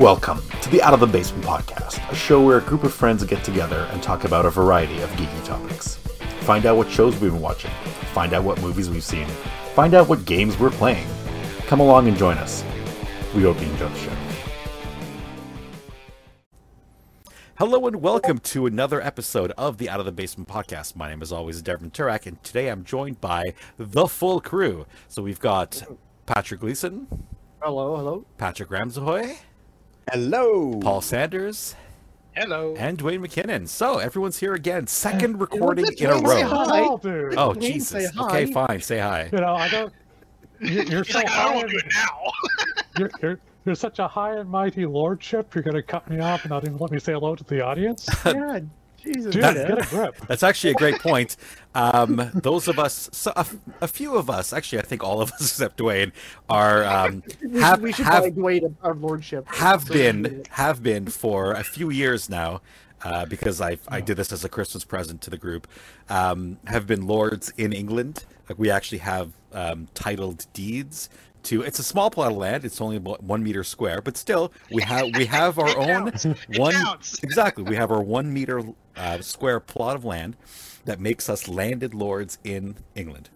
Welcome to the Out of the Basement podcast, a show where a group of friends get together and talk about a variety of geeky topics. Find out what shows we've been watching, find out what movies we've seen, find out what games we're playing. Come along and join us. We hope you enjoy the show. Hello and welcome to another episode of the Out of the Basement podcast. My name is always Devin Turak, and today I'm joined by the full crew. So we've got Patrick Gleason, Hello, hello. Patrick Ramsahoy, Hello. Paul Sanders, Hello. and Dwayne McKinnon. So everyone's here again, second recording in a Dwayne say row. hi. Oh. Dwayne, Jesus! say hi. Okay, fine. Say hi. You know, I don't. you- You're so like, I high. don't do it now. You're, you're, you're such a high and mighty lordship. You're going to cut me off and not even let me say hello to the audience. Yeah, Jesus. Dude, man. get a grip. That's actually a great point. Um, those of us, so a, a few of us, actually, I think all of us except Dwayne, are um, have we should have probably wait our lordship. have So- been have been for a few years now uh, because I I did this as a Christmas present to the group. Um, have been lords in England. Like we actually have um, titled deeds to. It's a small plot of land. It's only about one meter square, but still we have we have our It own counts. It one counts. exactly. We have our one meter uh, square plot of land that makes us landed lords in England.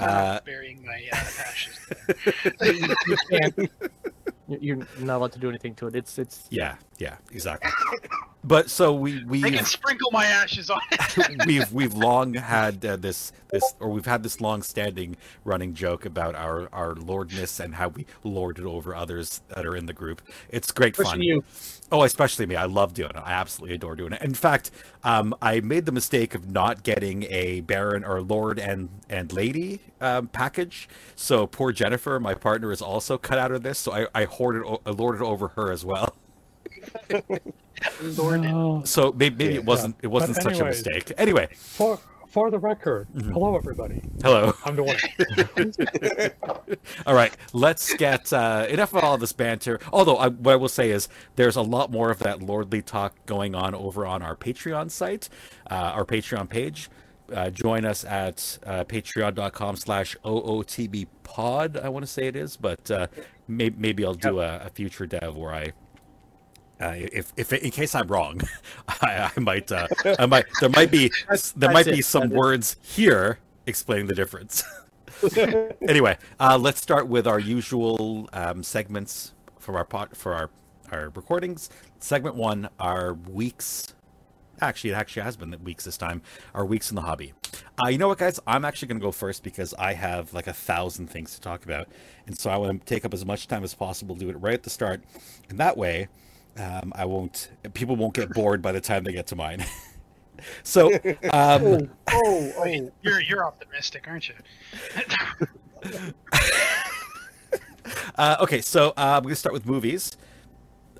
Uh, burying my uh, ashes. you, you can't. You- You're not allowed to do anything to it. It's it's. Yeah, yeah, exactly. But so we we They can sprinkle my ashes on it. we've we've long had uh, this this or we've had this long standing running joke about our our lordness and how we lord it over others that are in the group. It's great fun. You. Oh, especially me. I love doing it. I absolutely adore doing it. In fact, um, I made the mistake of not getting a Baron or Lord and and Lady um, package. So poor Jennifer, my partner, is also cut out of this. So I, I hoarded, I lorded over her as well. Lord. Uh, So maybe, maybe it wasn't it wasn't But such a mistake. Anyway, for, for the record, Mm-hmm. hello, everybody. hello. I'm Dwayne. All right, let's get uh, enough of all this banter. Although, I, what I will say is, there's a lot more of that lordly talk going on over on our Patreon site, uh, our Patreon page. Uh, join us at uh, patreon.com slash OOTB pod, I want to say it is, but uh, may- maybe I'll do a, a future dev where I. Uh, if, if in case I'm wrong, I, I might uh, I might there might be That's- there that's might be some it. words here explaining the difference. anyway, uh, let's start with our usual um, segments for our pot for our our recordings. Segment one, our weeks. Actually, it actually has been weeks this time. Our weeks in the hobby. Uh, you know what, guys? I'm actually going to go first because I have like a thousand things to talk about, and so I want to take up as much time as possible. Do it right at the start, and that way, um, I won't. People won't get bored by the time they get to mine. so, um, Oh, oh, oh. Wait, you're you're optimistic, aren't you? Uh, okay, so uh, we're gonna start with movies.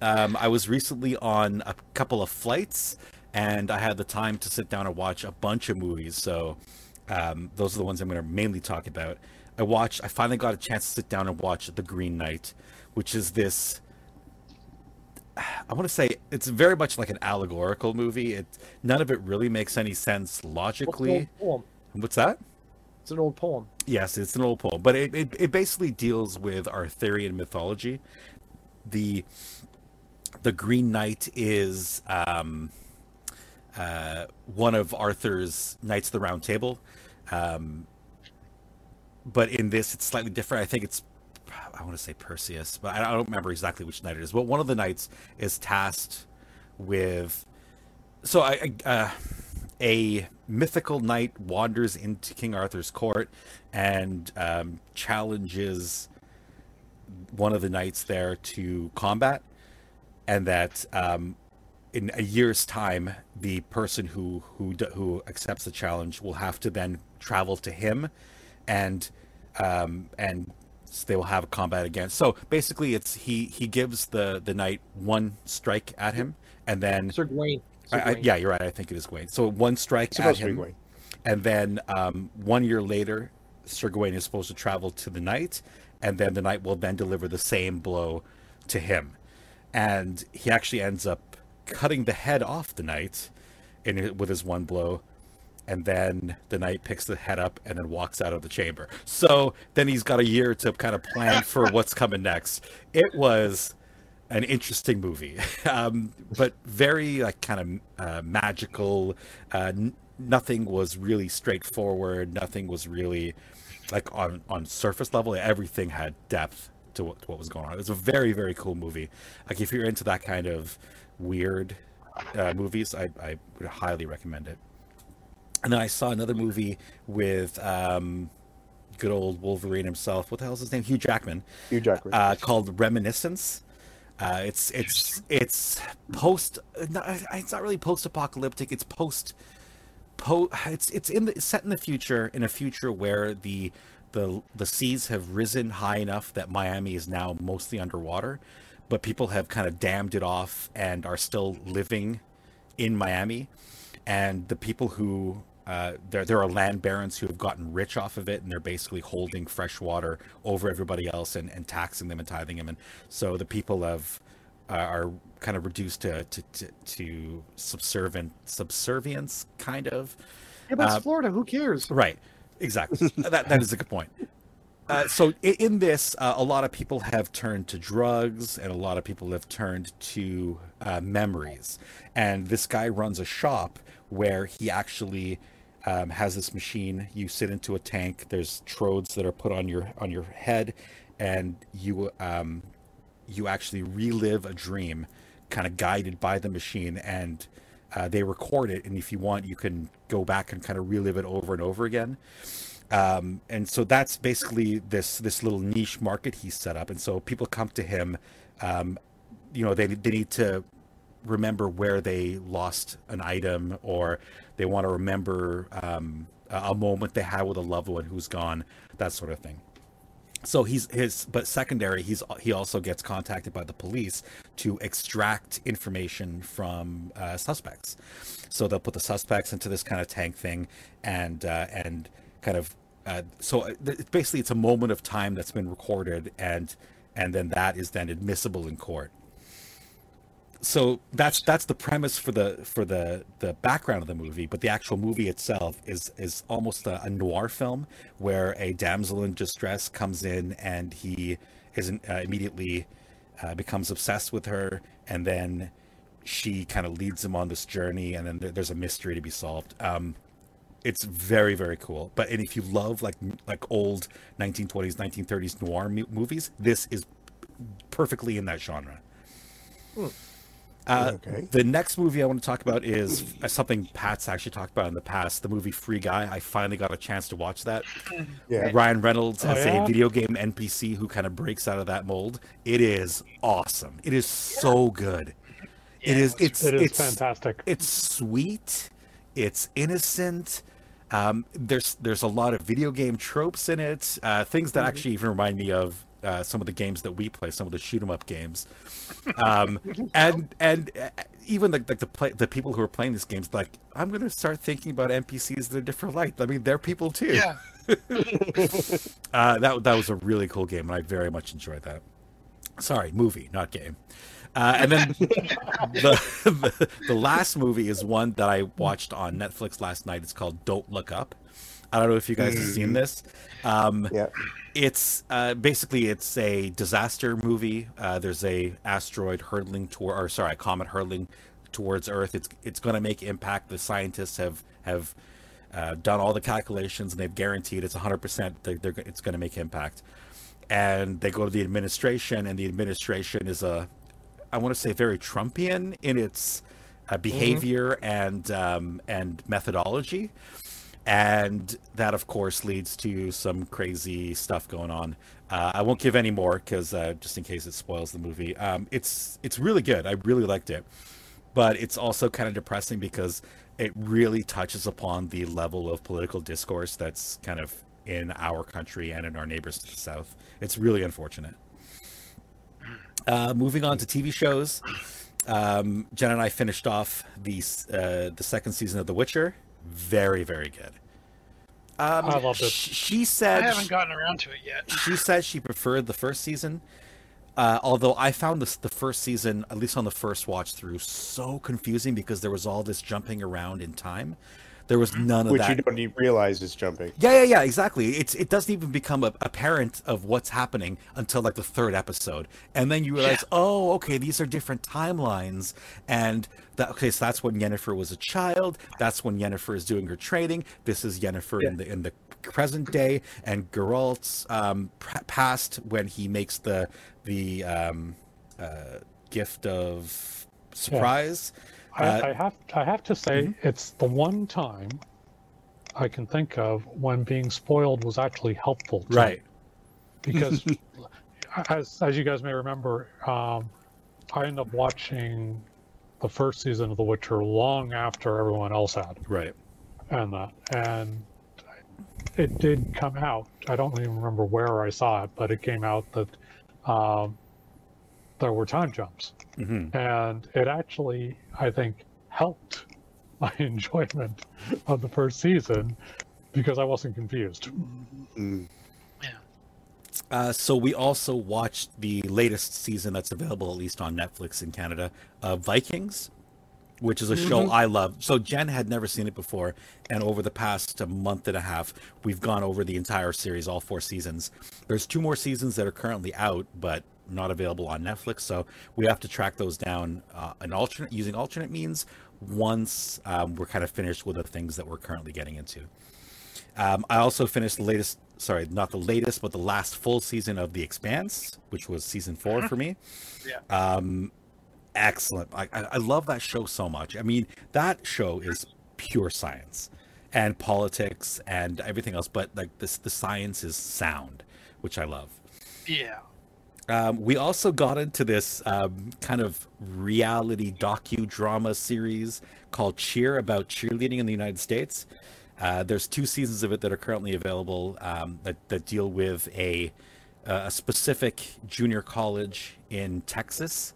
Um, I was recently on a couple of flights, and I had the time to sit down and watch a bunch of movies. So um, those are the ones I'm gonna mainly talk about. I watched. I finally got a chance to sit down and watch The Green Knight, which is this. I want to say it's very much like an allegorical movie. It none of it really makes any sense logically. poem? What's that? It's an old poem. Yes, it's an old poem, but it, it, it basically deals with Arthurian mythology. The the Green Knight is um, uh, one of Arthur's knights of the Round Table, um, but in this it's slightly different. I think it's I want to say Perseus, but I don't remember exactly which knight it is. But one of the knights is tasked with so I, uh, a mythical knight wanders into King Arthur's court and um, challenges one of the knights there to combat, and that um, in a year's time, the person who who who accepts the challenge will have to then travel to him, and um, and they will have a combat again. So basically, it's he he gives the the knight one strike at him, and then Sir Gawain. Sir I, I, yeah, you're right. I think it is Gawain. So one strike at to be him, Gawain. and then um, one year later, Sir Gawain is supposed to travel to the knight, and then the knight will then deliver the same blow to him, and he actually ends up cutting the head off the knight in with his one blow, and then the knight picks the head up and then walks out of the chamber. So then he's got a year to kind of plan for what's coming next. It was an interesting movie, um, but very like kind of uh, magical. Uh, n- nothing was really straightforward. Nothing was really like on on surface level. Everything had depth to what, to what was going on. It was a very very cool movie. Like if you're into that kind of weird uh, movies, I, I would highly recommend it. And then I saw another movie with um, good old Wolverine himself. What the hell's his name? Hugh Jackman. Hugh Jackman. Uh, called Reminiscence. Uh, it's it's it's post. Not, it's not really post-apocalyptic. It's post. Po. It's it's in the set in the future in a future where the the the seas have risen high enough that Miami is now mostly underwater, but people have kind of dammed it off and are still living in Miami, and the people who uh, there there are land barons who have gotten rich off of it, and they're basically holding fresh water over everybody else and, and taxing them and tithing them, and so the people have uh, are kind of reduced to to, to, to subservient subservience, kind of. Yeah, but it's Uh, Florida. Who cares? Right. Exactly. that that is a good point. Uh, so in this, uh, a lot of people have turned to drugs, and a lot of people have turned to uh, memories. And this guy runs a shop where he actually um, has this machine. You sit into a tank. There's trodes that are put on your on your head, and you um, you actually relive a dream, kind of guided by the machine, and uh, they record it. And if you want, you can go back and kind of relive it over and over again um, and so that's basically this this little niche market he's set up and so people come to him um, you know they, they need to remember where they lost an item or they want to remember um, a moment they had with a loved one who's gone that sort of thing. So he's his but secondary he's he also gets contacted by the police to extract information from uh, suspects. So they'll put the suspects into this kind of tank thing and uh, and kind of uh, so uh, basically it's a moment of time that's been recorded and and then that is then admissible in court so that's that's the premise for the for the the background of the movie but the actual movie itself is is almost a, a noir film where a damsel in distress comes in and he is uh, immediately uh, becomes obsessed with her and then she kind of leads him on this journey and then there, there's a mystery to be solved. Um it's very very cool. But and if you love like like old 1920s 1930s noir movies this is perfectly in that genre uh, Okay. The next movie I want to talk about is uh, something Pat's actually talked about in the past. The movie Free Guy. I finally got a chance to watch that. Yeah. Ryan Reynolds Oh, as yeah? a video game NPC who kind of breaks out of that mold. It is awesome. It is so good. it is. It's It is it's fantastic. it's sweet. It's innocent. Um, there's there's a lot of video game tropes in it. Uh, things that actually even remind me of uh, some of the games that we play, some of the shoot 'em up games. Um, and and uh, even the like the play, the people who are playing these games, like I'm gonna start thinking about NPCs in a different light. I mean, they're people too. Yeah. Uh, that that was a really cool game, and I very much enjoyed that. Sorry, movie, not game. Uh, and then the, the the last movie is one that I watched on Netflix last night. It's called Don't Look Up. I don't know if you guys have seen this. Um, Yeah. it's uh, basically it's a disaster movie. Uh, there's a asteroid hurtling toward, or sorry, a comet hurtling towards Earth. It's it's going to make impact. The scientists have have uh, done all the calculations and they've guaranteed it's 100 percent it's going to make impact. And they go to the administration, and the administration is a, I want to say very Trumpian in its uh, behavior and um, and methodology and that of course leads to some crazy stuff going on. Uh, i won't give any more because uh, just in case it spoils the movie. Um, it's it's really good. I really liked it. But it's also kind of depressing because it really touches upon the level of political discourse that's kind of in our country and in our neighbors to the south. It's really unfortunate. Uh, moving on to tv shows. Um, jen and i finished off the uh, the second season of the witcher very very good um, I loved it. sh- she I haven't gotten around to it yet. she said she preferred the first season. Uh, although I found this the first season, at least on the first watch through, so confusing because there was all this jumping around in time. There was none of Which that. Which you don't even realize is jumping. Yeah, yeah, yeah, exactly. It's it doesn't even become apparent of what's happening until like the third episode, and then you realize, oh, okay, these are different timelines, and that okay, so that's when Yennefer was a child. That's when Yennefer is doing her training. This is Yennefer in the in the present day, and Geralt's um, past when he makes the the um, uh, gift of surprise. I, Uh, I have I have to say Mm-hmm. it's the one time I can think of when being spoiled was actually helpful. to me. Right. Because as as you guys may remember, um, I ended up watching the first season of The Witcher long after everyone else had, Right. and that and it did come out. I don't even remember where I saw it, but it came out that um, there were time jumps hmm and it actually i think helped my enjoyment of the first season because i wasn't confused Mm. Uh, so we also watched the latest season that's available at least on Netflix in Canada, uh, Vikings, which is a show I love. So Jen had never seen it before, and over the past uh, month and a half, we've gone over the entire series, all four seasons. There's two more seasons that are currently out, but not available on Netflix. So we have to track those down uh, an alternate using alternate means once um, we're kind of finished with the things that we're currently getting into. Um, I also finished the latest, sorry, not the latest, but the last full season of The Expanse, which was season four for me. Yeah. Um, excellent. I, I, I love that show so much. I mean, that show is pure science and politics and everything else, but like this, the science is sound, which I love. Yeah. Um, we also got into this um, kind of reality docudrama series called Cheer about cheerleading in the United States. Uh, there's two seasons of it that are currently available um, that, that deal with a, a specific junior college in Texas,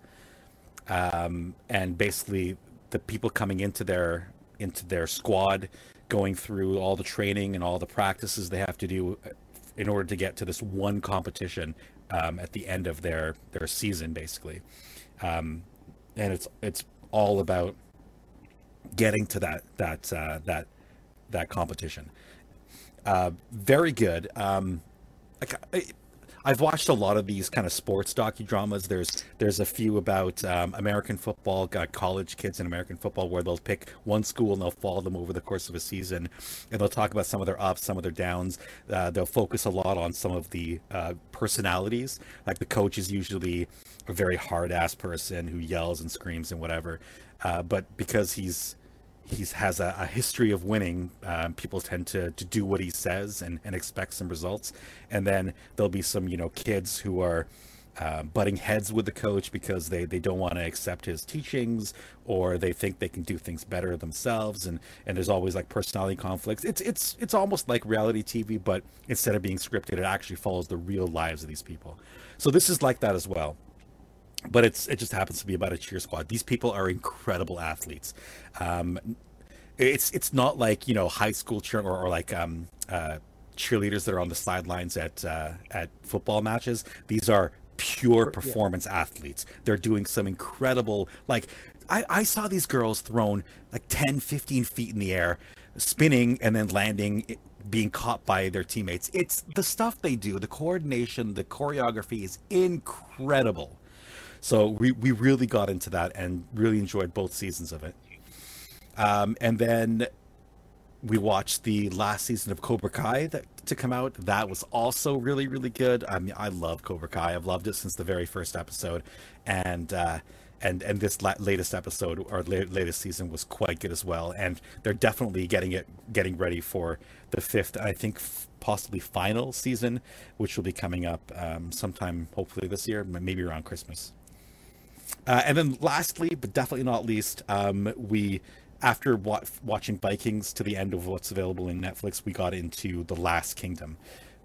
um, and basically the people coming into their into their squad, going through all the training and all the practices they have to do in order to get to this one competition um, at the end of their their season, basically. Um, and it's it's all about getting to that that uh, that that competition. Uh, very good. Um, like, I, I've watched a lot of these kind of sports docudramas. There's there's a few about um, American football, got college kids in American football, where they'll pick one school and they'll follow them over the course of a season, and they'll talk about some of their ups, some of their downs. Uh, they'll focus a lot on some of the uh, personalities. Like the coach is usually a very hard ass person who yells and screams and whatever, uh, but because he's he's has a, a history of winning. Um, people tend to, to do what he says and, and expect some results. And then there'll be some, you know, kids who are uh, butting heads with the coach because they, they don't want to accept his teachings or they think they can do things better themselves. And, and there's always like personality conflicts. It's, it's, it's almost like reality TV, but instead of being scripted, it actually follows the real lives of these people. So this is like that as well but it's it just happens to be about a cheer squad. These people are incredible athletes. Um, it's it's not like you know high school cheer or, or like um, uh, cheerleaders that are on the sidelines at uh, at football matches. These are pure performance athletes. They're doing some incredible like I, I saw these girls thrown like 10, 15 feet in the air, spinning and then landing being caught by their teammates. It's the stuff they do, the coordination, the choreography is incredible. So we, we really got into that and really enjoyed both seasons of it. Um, and then we watched the last season of Cobra Kai that to come out. That was also really really good. I mean, I love Cobra Kai. I've loved it since the very first episode, and uh, and and this la- latest episode or la- latest season was quite good as well. And they're definitely getting it getting ready for the fifth, I think f- possibly final season, which will be coming up um, sometime hopefully this year, maybe around Christmas. Uh, and then lastly, but definitely not least, um, we after wa- watching Vikings to the end of what's available in Netflix, we got into The Last Kingdom,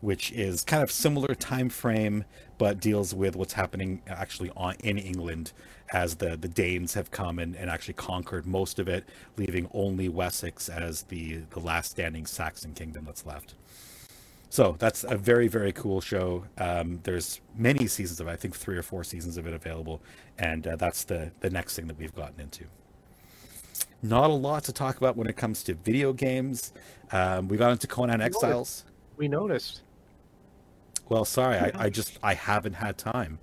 which is kind of similar time frame, but deals with what's happening actually on in England as the the Danes have come and, and actually conquered most of it, leaving only Wessex as the the last standing Saxon kingdom that's left. So that's a very very cool show. Um, there's many seasons of it. I think three or four seasons of it available, and uh, that's the the next thing that we've gotten into. not a lot to talk about when it comes to video games. Um, we got into Conan Exiles. We noticed. Well, sorry, I, I just I haven't had time.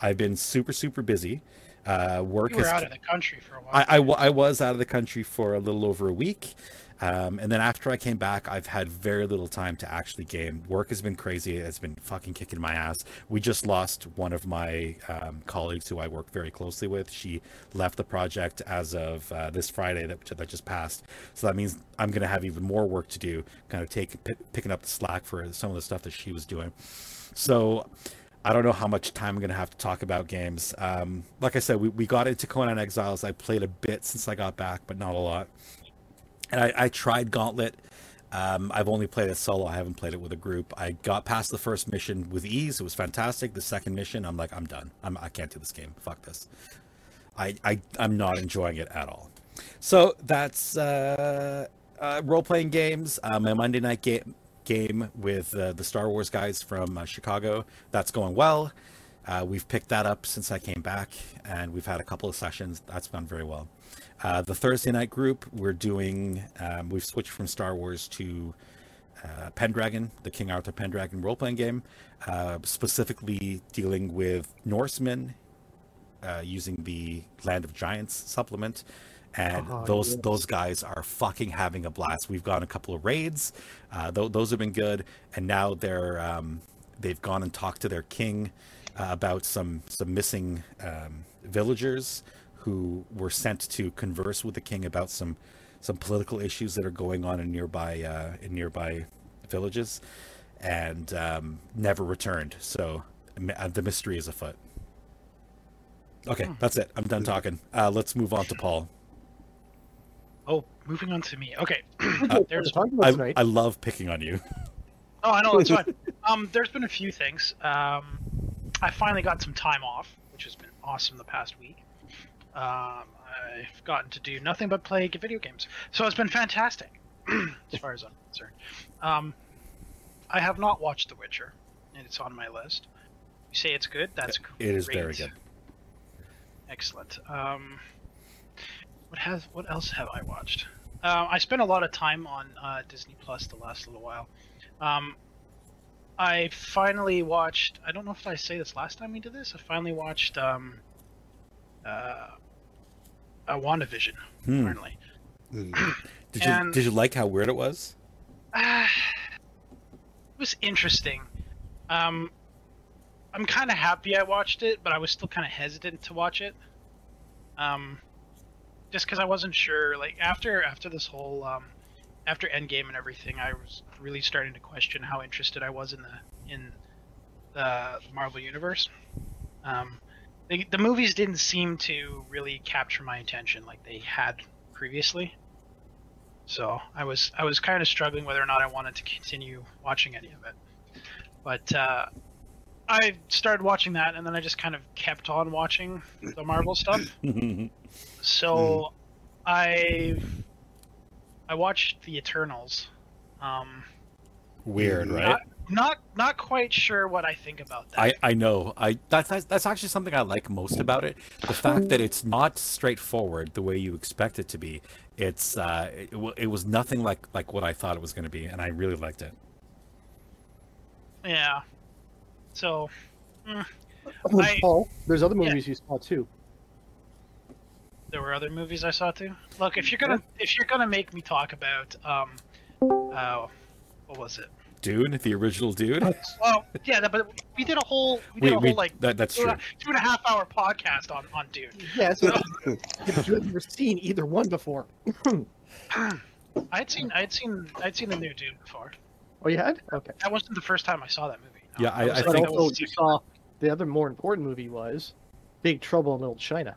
I've been super super busy. Uh, work You were has out of the country for a while. I, I, I was out of the country for a little over a week. Um, and then after I came back, I've had very little time to actually game. Work has been crazy. It's been fucking kicking my ass. We just lost one of my um, colleagues who I work very closely with. She left the project as of uh, this Friday that, that just passed. So that means I'm going to have even more work to do, kind of take, p- picking up the slack for some of the stuff that she was doing. So I don't know how much time I'm going to have to talk about games. Um, like I said, we, we got into Conan Exiles. I played a bit since I got back, but not a lot. And I, I tried Gauntlet. Um, I've only played it solo. I haven't played it with a group. I got past the first mission with ease. It was fantastic. The second mission, I'm like, I'm done. I'm, I can't do this game. Fuck this. I, I I'm not enjoying it at all. So that's uh, uh, role playing games. Uh, my Monday night game game with uh, the Star Wars guys from uh, Chicago. That's going well. Uh, we've picked that up since I came back, and we've had a couple of sessions. That's gone very well. Uh, the Thursday night group, we're doing. Um, we've switched from Star Wars to uh, Pendragon, the King Arthur Pendragon role playing game, uh, specifically dealing with Norsemen uh, using the Land of Giants supplement. And Oh, those yes. those guys are fucking having a blast. We've gone a couple of raids, uh, th- those have been good, and now they're um, they've gone and talked to their king uh, about some some missing um, villagers who were sent to converse with the king about some some political issues that are going on in nearby uh, in nearby villages, and um, never returned. So uh, the mystery is afoot. Okay, that's it. I'm done talking. Uh, let's move on to Paul. oh, moving on to me. Okay. There's There's I. I love picking on you. Oh, I know that's fine. um, there's been a few things. Um, I finally got some time off, which has been awesome the past week. Um, I've gotten to do nothing but play video games, so it's been fantastic, as far as I'm concerned. Um, I have not watched The Witcher, and it's on my list. You say it's good? That's It is very good. Excellent. Um, what has what else have I watched? Uh, I spent a lot of time on uh, Disney Plus the last little while. Um, I finally watched. I don't know if I say this last time we did this. I finally watched um, uh, a WandaVision. Hmm. Mm. Did you And- did you like how weird it was? Ah, it was interesting. Um, I'm kind of happy I watched it, but I was still kind of hesitant to watch it. Um, just because I wasn't sure. Like after after this whole um, after Endgame and everything, I was really starting to question how interested I was in the in the Marvel universe. Um, the, the movies didn't seem to really capture my attention like they had previously. So I was I was kind of struggling whether or not I wanted to continue watching any of it. But uh, I started watching that, and then I just kind of kept on watching the Marvel stuff. So I I watched the Eternals. Um, weird, right? Not, not not quite sure what I think about that. I, I know. I that's, that's that's actually something I like most about it. The fact that it's not straightforward the way you expect it to be. It's uh, it, it was nothing like like what I thought it was going to be, and I really liked it. yeah. So mm, Oh, I- Paul, there's other yeah. movies you saw too. there were other movies I saw too. Look, if you're gonna if you're gonna make me talk about um, uh, what was it? Dune, the original Dune. Well, yeah, but we did a whole we did We, a we, whole like that, that's two, true. and a- two and a half hour podcast on on Dune. Yes, but you have never seen either one before. I'd seen I'd seen I'd seen the new Dune before. Oh, you had? Okay. That wasn't the first time I saw that movie. No, Yeah, I- that was- I think- also, the you saw the other more important movie was Big Trouble in Little China.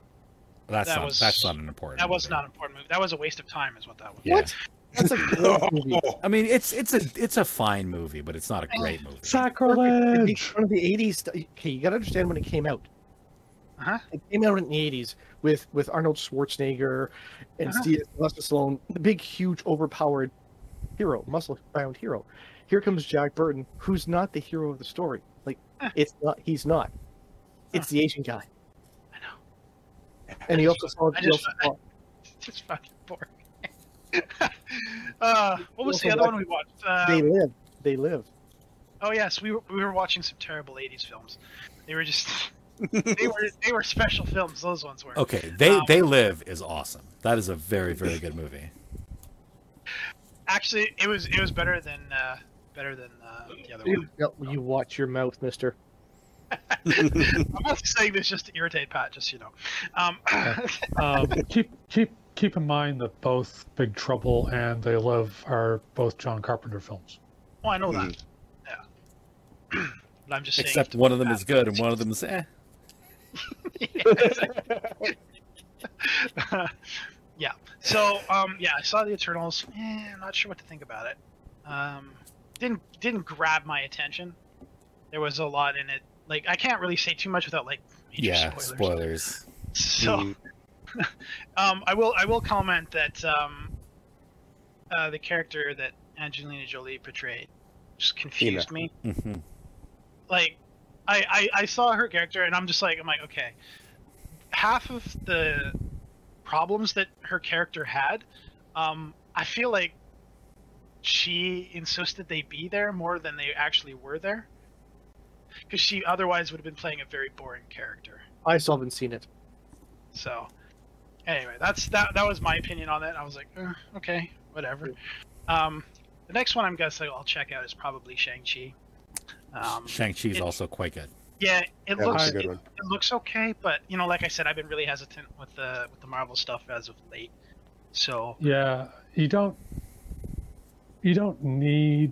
That's that not was- that's not an important. That was not an important movie. That was a waste of time, is what that was. Yeah. What? That's a great movie. I mean, it's it's a it's a fine movie, but it's not a great movie. It Sacrilege! One of the '80s. Okay, you got to understand when it came out. Uh-huh. It came out in the '80s with with Arnold Schwarzenegger and Uh-huh. Steve Sylvester Stallone, the big, huge, overpowered hero, muscle-bound hero. Here comes Jack Burton, who's not the hero of the story. Like, Huh. it's not. He's not. It's the Asian guy. I know. And he also saw. I he just- also saw just fucking boring. uh, what was the other one we watched? Uh, they live. They live. oh yes, we were, we were watching some terrible '80s films. They were just they were they were special films. Those ones were. Okay, they Um, they live is awesome. That is a very very good movie. Actually, it was it was better than uh, better than uh, the other one. You, you watch your mouth, Mister. I'm not saying this just to irritate Pat, just you know. Um, Um, keep keep keep in mind that both Big Trouble and They Live are both John Carpenter films. oh, I know that. Yeah. but I'm just saying. Except one of them is good and one of them is eh. yeah. So, um, yeah, I saw the Eternals. Eh, I'm not sure what to think about it. Um, didn't didn't grab my attention. There was a lot in it. Like, I can't really say too much without like major Yeah, spoilers. spoilers. So, Mhm. Um, I will I will comment that um, uh, the character that Angelina Jolie portrayed just confused me. hmm like I, I I saw her character and I'm just like I'm like okay. Half of the problems that her character had um I feel like she insisted they be there more than they actually were there. Because she otherwise would have been playing a very boring character. I still haven't seen it. so anyway that's that that was my opinion on it I was like eh, okay whatever um the next one I'm guessing I'll check out is probably Shang-Chi um, Shang Chi is also quite good. yeah, it That looks was a good it, it looks okay, but you know, like I said, I've been really hesitant with the with the Marvel stuff as of late. So Yeah, you don't you don't need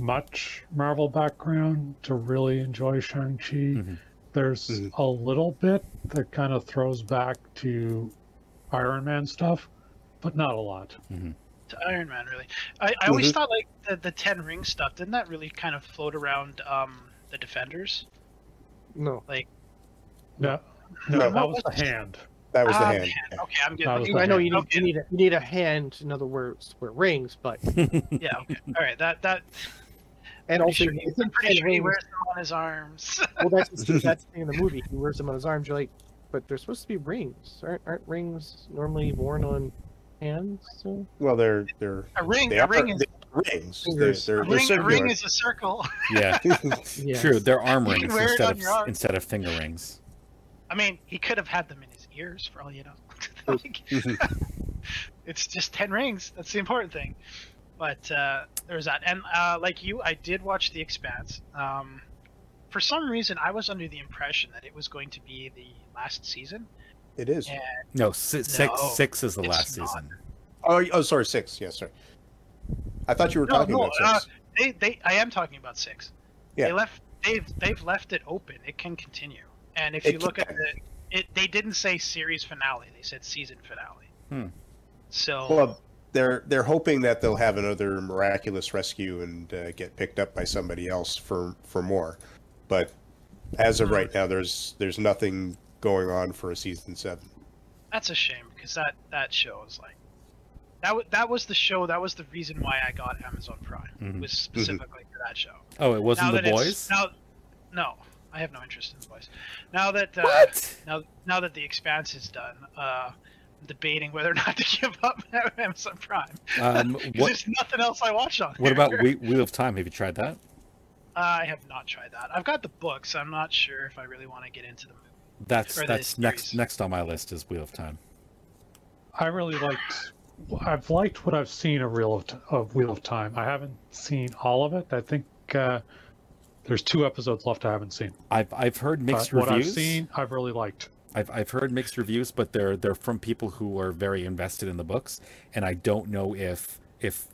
much Marvel background to really enjoy Shang-Chi. Mhm. There's Mhm. a little bit that kind of throws back to Iron Man stuff, but not a lot. to Iron Man, really, I, I always Mhm. thought like the the Ten Ring stuff didn't that really kind of float around um the Defenders? No. No, No, no, that was the hand. That was the Ah, hand. Okay, I'm good. That was Okay, I know you need, okay, you need a you need a hand. In other words, where rings, but yeah, okay, all right. That that. and pretty also sure, he, I'm pretty sure he wears them on his arms. Well, that's that's the thing in the movie. He wears them on his arms. You're like, but they're supposed to be rings. Aren't aren't rings normally worn on hands? So Well, they're they're a ring, they a are ring is they're rings. They're, they're, a they're ring, a ring is a circle. Yeah, yeah. true. They're arm rings can wear it instead of arm. instead of finger rings. I mean, he could have had them in his ears for all you know. Like, it's just ten rings. That's the important thing. But uh, there was that, and uh, like you, I did watch The Expanse. Um, for some reason, I was under the impression that it was going to be the last season. It is. And No, si- six No, six is the last not. season. Oh, oh, sorry, six. Yes, sorry. I thought you were No, talking no, about uh, six. they, they, I am talking about six. Yeah. They left, they've, they've left it open. It can continue. And if It you look at the, it, they didn't say series finale. They said season finale. Hmm. So Well, they're they're hoping that they'll have another miraculous rescue and uh, get picked up by somebody else for for more. But as of Hmm. right now, there's there's nothing going on for a season seven. That's a shame because that that show is like that. W- that was the show. That was the reason why I got Amazon Prime. Mhm. Was specifically for that show. Oh, it wasn't now the boys. Now, no, I have no interest in the boys. Now that uh, What? now now that the Expanse is done, uh, I'm debating whether or not to give up Amazon Prime. Um, 'Cause what There's nothing else I watch on. what about there. Wheel Wheel of Time? Have you tried that? I have not tried that. I've got the books. I'm not sure if I really want to get into them. That's Or that's next series. next on my list is Wheel of Time. I really liked. I've liked what I've seen of Wheel of, of Wheel of Time. I haven't seen all of it. I think uh, there's two episodes left I haven't seen. I've I've heard mixed but what I've seen, I've really liked. I've I've heard mixed reviews, but they're they're from people who are very invested in the books, and I don't know if if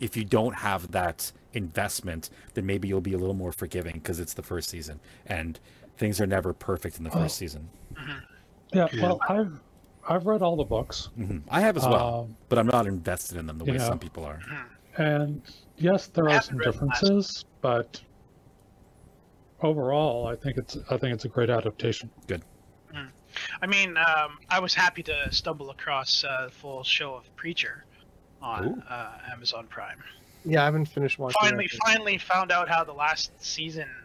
if you don't have that investment, then maybe you'll be a little more forgiving because it's the first season, and things are never perfect in the first Oh. season. Yeah, Yeah. well, I've I've read all the books, hmm I have as well, um, but I'm not invested in them the way yeah. some people are. and yes, there are some read the last differences, but overall, I think it's I think it's a great adaptation. Good. I mean, um, I was happy to stumble across uh, the full show of Preacher on uh, Amazon Prime. Yeah, I haven't finished watching. Finally, that. finally found out how the last season, or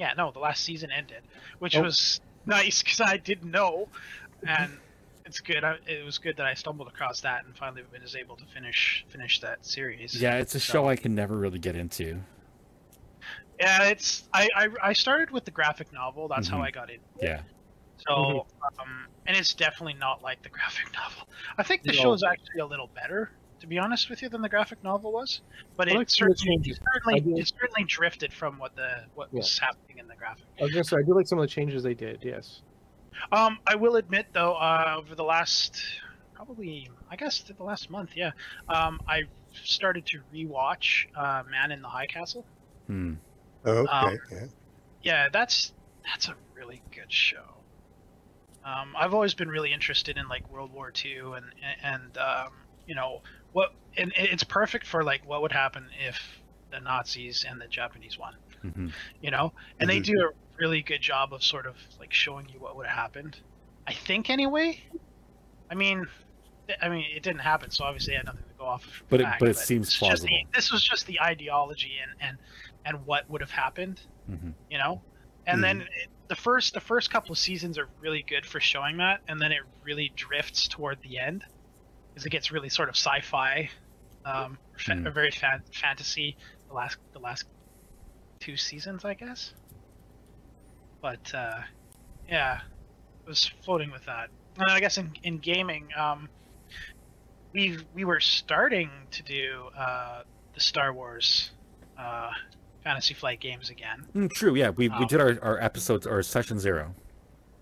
yeah, no, the last season ended, which Oh. was nice because I didn't know, and it's good. I, it was good that I stumbled across that and finally was able to finish finish that series. Yeah, it's a So- show I can never really get into. Yeah, it's I, I I started with the graphic novel. That's how Mhm. I got in. Yeah. So, um, and it's definitely not like the graphic novel. I think the No. show is actually a little better, to be honest with you, than the graphic novel was. But I it like some of the certainly, it certainly, it certainly drifted from what the what Yeah. was happening in the graphic. I was gonna say I do like some of the changes they did. Yes. Um, I will admit though, uh, over the last probably, I guess the last month, yeah, um, I started to rewatch uh, Man in the High Castle. Hmm. Oh, okay. Um, yeah. Yeah, that's that's a really good show. Um, I've always been really interested in like World War II and and um, you know what, and it's perfect for like what would happen if the Nazis and the Japanese won. hmm You know, and they Mhm. do a really good job of sort of like showing you what would have happened. I think anyway. I mean, I mean, it didn't happen, so obviously I had nothing to go off of. But it- but it this seems just the- plausible. this was just the ideology and and and what would have happened hmm you know and then it, the first the first couple of seasons are really good for showing that and then it really drifts toward the end because it gets really sort of sci-fi um fa- Mm. very fan- fantasy the last the last two seasons i guess but uh yeah I was floating with that and i guess in, in gaming um we we were starting to do uh the star wars uh fantasy flight games again Mm, true. Yeah, we, we Um, did our, our episodes or session zero.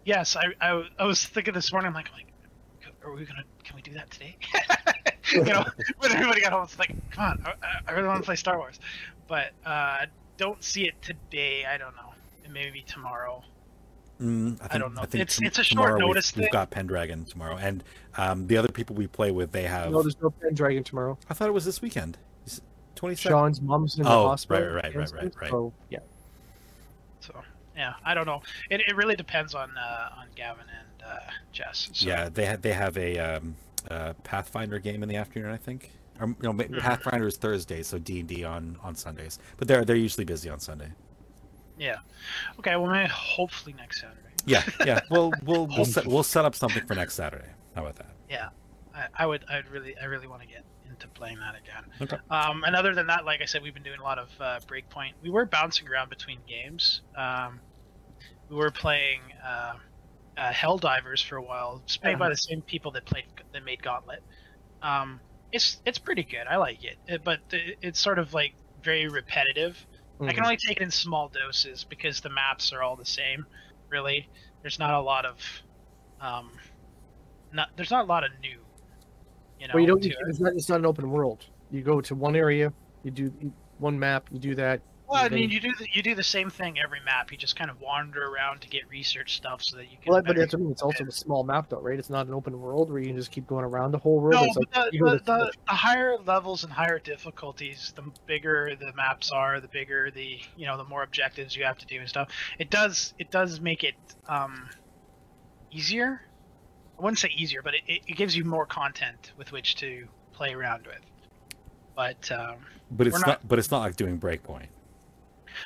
Yes, I, I, I was thinking this morning. I'm like, like, are we gonna? Can we do that today? you know, when everybody got home, it's like, come on, I, I really want to play Star Wars, but uh, don't see it today. I don't know. It may be tomorrow. Mm, I, think, don't know. I think It's- tom- it's a short tomorrow we've- notice We've got Pendragon tomorrow, and um, the other people we play with, they have. No, there's no Pendragon tomorrow. I thought it was this weekend. Twenty second. Sean's mom's in the Oh, hospital. right, right, right, right, right. So yeah, So yeah, I don't know. It, it really depends on uh, on Gavin and Jess. So, Yeah, they have they have a um, uh, Pathfinder game in the afternoon, I think. Or you know, Pathfinder is Thursday, so D and D on on Sundays. But they're they're usually busy on Sunday. Yeah. Okay. Well, maybe hopefully next Saturday. Yeah, yeah. We'll we'll we'll set, we'll set up something for next Saturday. How about that? Yeah, I, I would. I'd really. I really want to get into playing that again. Okay. Um, and other than that, like I said, we've been doing a lot of uh, Breakpoint. We were bouncing around between games. Um, we were playing uh, uh, Helldivers for a while. It's made by the same people that played that made Gauntlet. Um, it's it's pretty good. I like it, It- but it, it's sort of like very repetitive. I Mm-hmm. can only take it in small doses because the maps are all the same. Really, there's not a lot of, um, not there's not a lot of new. You know, Well, you don't. it. it's not. It's not an open world. You go to one area. You do one map. You do that. Well, I mean, you do the, you do the same thing every map. You just kind of wander around to get research stuff so that you can. Well, but better- that's what I mean. It's also a small map, though, right? It's not an open world where you can just keep going around the whole world. no, it's but like the, you go the, the, the higher levels and higher difficulties, the bigger the maps are, the bigger the you know the more objectives you have to do and stuff. It does it does make it um, easier. I wouldn't say easier, but it, it, it gives you more content with which to play around with. But um, But it's not, not- But it's not like doing Breakpoint.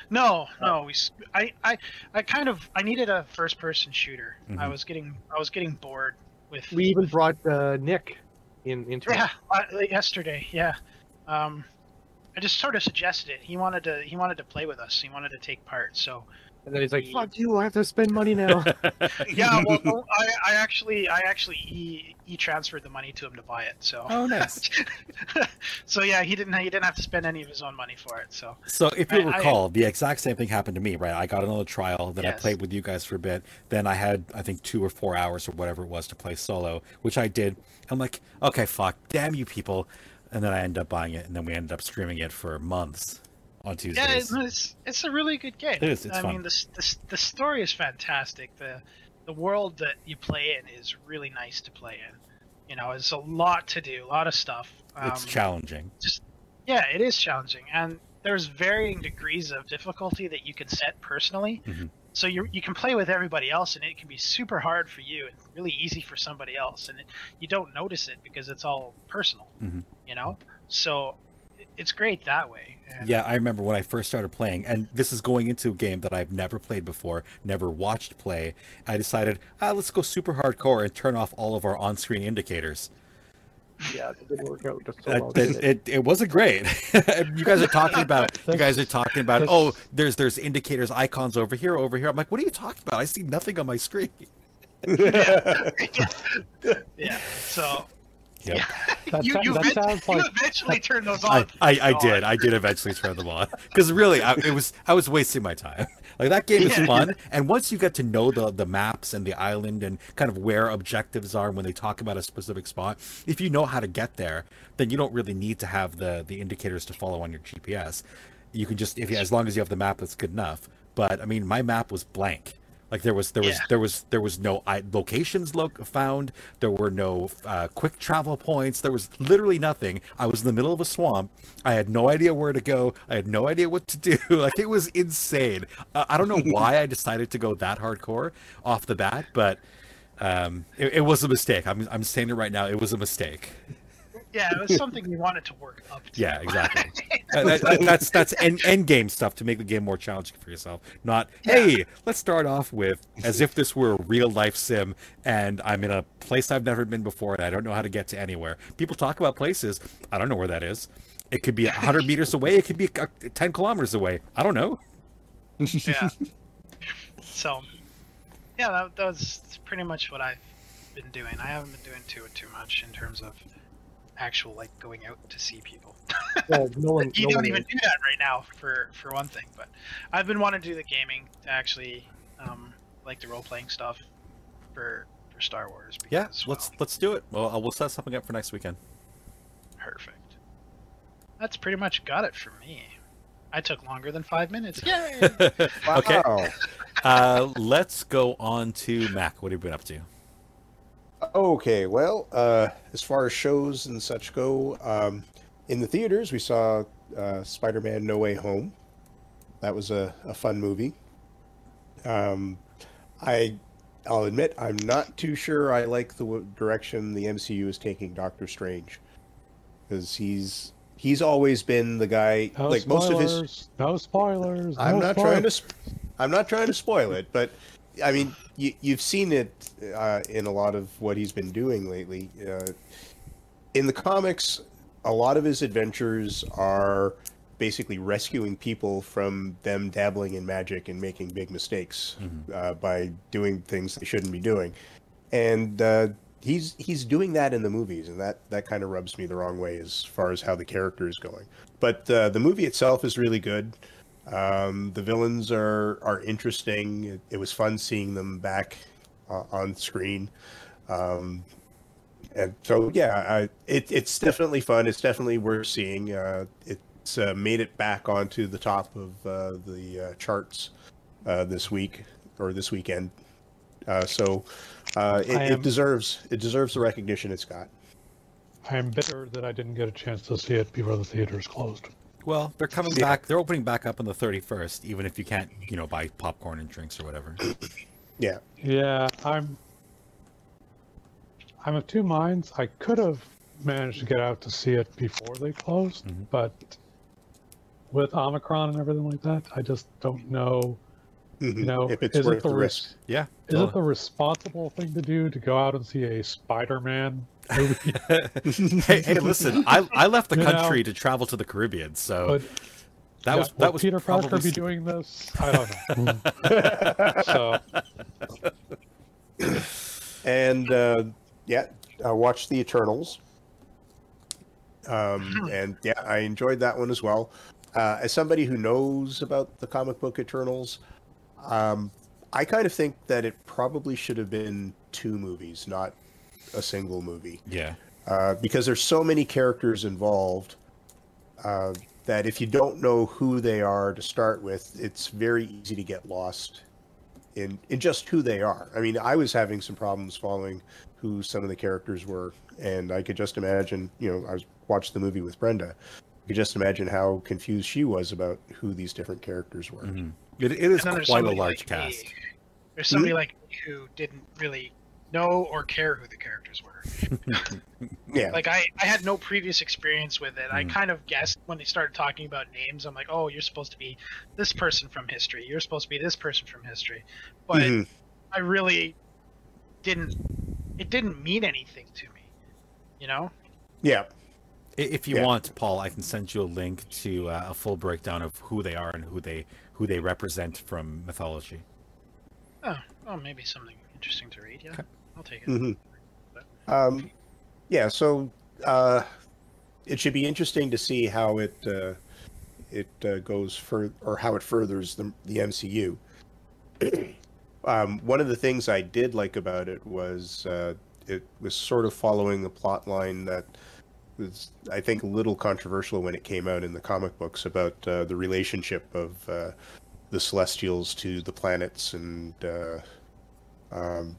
No, no. We, I, I, I kind of, I needed a first-person shooter. I Mhm. was getting, I was getting bored with. we even brought uh, Nick in into yeah, uh, yesterday, yeah. Um, I just sort of suggested it. He wanted to, he wanted to play with us. He wanted to take part. So and then he's like, "Fuck you! I have to spend money now." yeah, well, I, I actually, I actually, he, he transferred the money to him to buy it. So, oh, nice. so yeah, he didn't, he didn't have to spend any of his own money for it. So So if you I- I- recall, the exact same thing happened to me, right? I got another trial, then I played with you guys for a bit. Then I had, I think, two or four hours or whatever it was to play solo, which I did. I'm like, okay, fuck, damn you people. And then I ended up buying it, and then we ended up streaming it for months on Yeah, Tuesdays. it's, it's it's a really good game. It is, it's I fun. mean, the, the the story is fantastic. The the world that you play in is really nice to play in. You know, it's a lot to do, a lot of stuff. Um, it's challenging. Just yeah, it is challenging, and there's varying degrees of difficulty that you can set personally. Mhm. So you you can play with everybody else, and it can be super hard for you and really easy for somebody else, and it, you don't notice it because it's all personal. Mhm. You know, so it's great that way. And Yeah, I remember when I first started playing, and this is going into a game that I've never played before, never watched play. I decided, ah, let's go super hardcore and turn off all of our on-screen indicators. Yeah, it didn't work out just so Uh, well. it, it? it, it wasn't great. you guys are talking about you guys are talking about oh there's there's indicators icons over here over here. I'm like, what are you talking about? I see nothing on my screen. yeah. So Yep. That, you you, that event- sounds you like eventually turn those on. I, I, oh, I did I did eventually turn them on because really I, it was I was wasting my time. Like that game is Yeah. fun, and once you get to know the the maps and the island and kind of where objectives are when they talk about a specific spot, if you know how to get there, then you don't really need to have the the indicators to follow on your GPS. You can just if you as long as you have the map, that's good enough. But I mean, my map was blank. Like there was there was Yeah. there was there was no locations lo- found. There were no uh, quick travel points. There was literally nothing. I was in the middle of a swamp. I had no idea where to go. I had no idea what to do. Like it was insane. Uh, I don't know why I decided to go that hardcore off the bat, but um, it, it was a mistake. I'm I'm saying it right now. It was a mistake. Yeah, it was something we wanted to work up to. Yeah, exactly. That- that- that's that's end, end game stuff to make the game more challenging for yourself. Not hey, let's start off with as if this were a real life sim and I'm in a place I've never been before and I don't know how to get to anywhere. People talk about places. I don't know where that is. It could be hundred meters away. It could be ten kilometers away. I don't know. yeah. So, yeah, that, that was pretty much what I've been doing. I haven't been doing too too much in terms of actual like going out to see people. Well, no one, you no don't one even is. do that right now for for one thing. But I've been wanting to do the gaming to actually um, like the role playing stuff for for Star Wars. Because, Yeah, let's well, let's do it. Well, uh, we'll set something up for next weekend. perfect. That's pretty much got it for me. I took longer than five minutes. Yay! okay, uh, let's go on to Mac. What have you been up to? Okay, well, uh, as far as shows and such go, um, in the theaters we saw uh, Spider-Man: No Way Home. That was a, a fun movie. Um, I, I'll admit, I'm not too sure I like the w- direction the MCU is taking Doctor Strange, because he's he's always been the guy no like spoilers. most of his No spoilers. I'm no not spoilers. trying to. Sp- I'm not trying to spoil it, but I mean, you, you've seen it uh, in a lot of what he's been doing lately. Uh, in the comics, a lot of his adventures are basically rescuing people from them dabbling in magic and making big mistakes uh, by doing things they shouldn't be doing, and uh, he's he's doing that in the movies, and that that kind of rubs me the wrong way as far as how the character is going. But uh, the movie itself is really good. Um, the villains are are interesting. It, it was fun seeing them back uh, on screen. Um, and so yeah, I, it, it's definitely fun. It's definitely worth seeing. Uh, it's uh, made it back onto the top of uh, the uh, charts uh, this week or this weekend. Uh, so uh, it, I it deserves it deserves the recognition it's got. I am bitter that I didn't get a chance to see it before the theaters closed. Well, they're coming Yeah. back. They're opening back up on the 31st, even if you can't, you know, buy popcorn and drinks or whatever. Yeah, Yeah, I'm. I'm of two minds. I could have managed to get out to see it before they closed, Mhm. but with Omicron and everything like that, I just don't know. You know, if it's is worth it the, the risk? risk. Yeah. Is it the responsible thing to do to go out and see a Spider-Man movie? hey, hey, listen, I, I left the You know- country to travel to the Caribbean, so But that yeah, was will that was Peter Parker be doing this? I don't know. so and uh, yeah, I watched the Eternals. Um, and yeah, I enjoyed that one as well. Uh, as somebody who knows about the comic book Eternals, um, I kind of think that it probably should have been two movies, not a single movie, yeah. uh, because there's so many characters involved uh, that if you don't know who they are to start with, it's very easy to get lost in in just who they are. I mean, I was having some problems following who some of the characters were, and I could just imagine. You know, I was watched the movie with Brenda. I could just imagine how confused she was about who these different characters were. Mhm. It, it is And then there's quite a large like cast. Me. There's somebody like me who didn't really know or care who the characters were. Yeah. Like I, I had no previous experience with it. I Mm. kind of guessed when they started talking about names. I'm like, oh, you're supposed to be this person from history. You're supposed to be this person from history. But Mhm. I really didn't. It didn't mean anything to me. You know? Yeah. I- If you Yeah. want, Paul, I can send you a link to uh, a full breakdown of who they are and who they who they represent from mythology. Oh, oh, maybe something interesting to read. Yeah, Okay. I'll take it. hmm Um, yeah. So uh, it should be interesting to see how it uh, it uh, goes for or how it furthers the the MCU. um, one of the things I did like about it was uh, it was sort of following the plot line that was, I think, a little controversial when it came out in the comic books about uh, the relationship of uh, the Celestials to the planets and uh, um,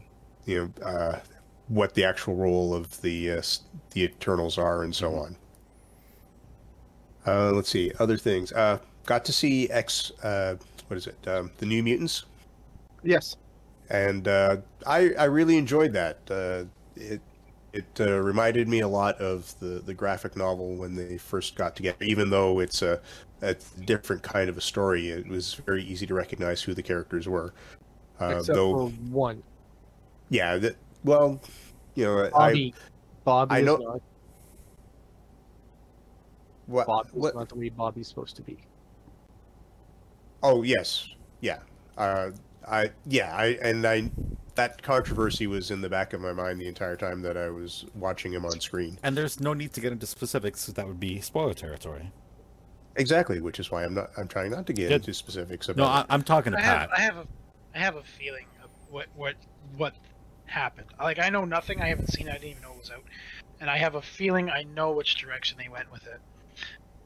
you know uh, what the actual role of the uh, the Eternals are and so on. Uh, let's see other things. Uh, got to see X. Uh, what is it? Um, the New Mutants, Yes. and uh, I I really enjoyed that. Uh, it it uh, reminded me a lot of the the graphic novel when they first got together. Even though it's a a different kind of a story, it was very easy to recognize who the characters were. Uh, Except though, for one. yeah, that, well, you know, I Bobby. Bobby I know- not what, Bobby's what not the way Bobby's supposed to be. Oh yes, yeah. Uh, I yeah, I and I that controversy was in the back of my mind the entire time that I was watching him on screen. And there's no need to get into specifics; 'cause that would be spoiler territory. Exactly, which is why I'm not. I'm trying not to get Good. into specifics No, about. I, I'm talking to I have, Pat. I have a, I have a feeling of what, what, what happened. Like I know nothing. I haven't seen. it, I didn't even know it was out, and I have a feeling I know which direction they went with it.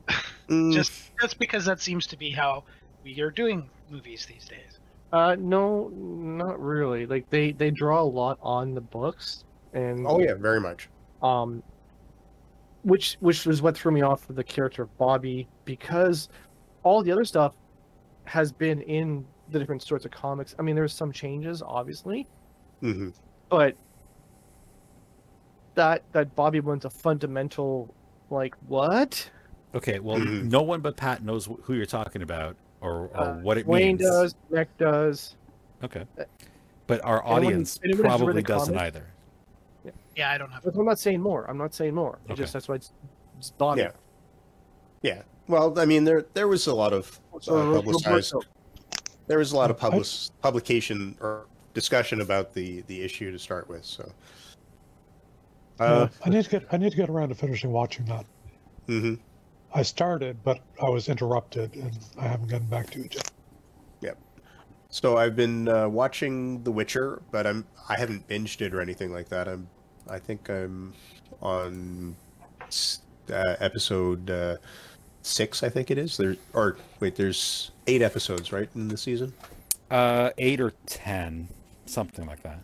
it. Mm, Just, just because that seems to be how we are doing movies these days. Uh, no, not really. Like they they draw a lot on the books, and oh yeah, very much. um, which which was what threw me off of the character of Bobby because all the other stuff has been in the different sorts of comics. I mean, there's some changes, obviously, hmm but that that Bobby one's a fundamental like what? Okay, well, Mhm. no one but Pat knows who you're talking about or, or Uh, what it Wayne means. does, Nick does. Okay, but our Anyone audience anyone probably the doesn't comic- either. Yeah, I don't have. But I'm not saying more. I'm not saying more. It Okay. just that's why it's, it's Bobby. Yeah. Yeah. Well, I mean, there there was a lot of So, uh, publicized. Roberto, There was a lot of public publication or discussion about the the issue to start with. So. Uh, Uh, I need to get I need to get around to finishing watching that. hmm I started, but I was interrupted, and I haven't gotten back to it yet. So I've been uh, watching The Witcher, but I'm I haven't binged it or anything like that. I'm I think I'm on uh, episode uh, six. I think it is. There or wait, there's eight episodes right in the season. Uh, eight or ten, something like that.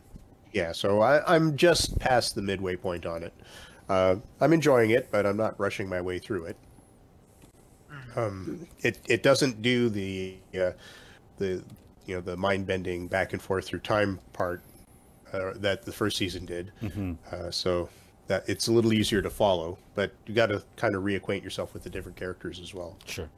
Yeah, so I, I'm just past the midway point on it. Uh, I'm enjoying it, but I'm not rushing my way through it. Um, it it doesn't do the uh, the you know the mind bending back and forth through time part uh, that the first season did. hmm Uh, so that it's a little easier to follow, but you got to kind of reacquaint yourself with the different characters as well. Sure.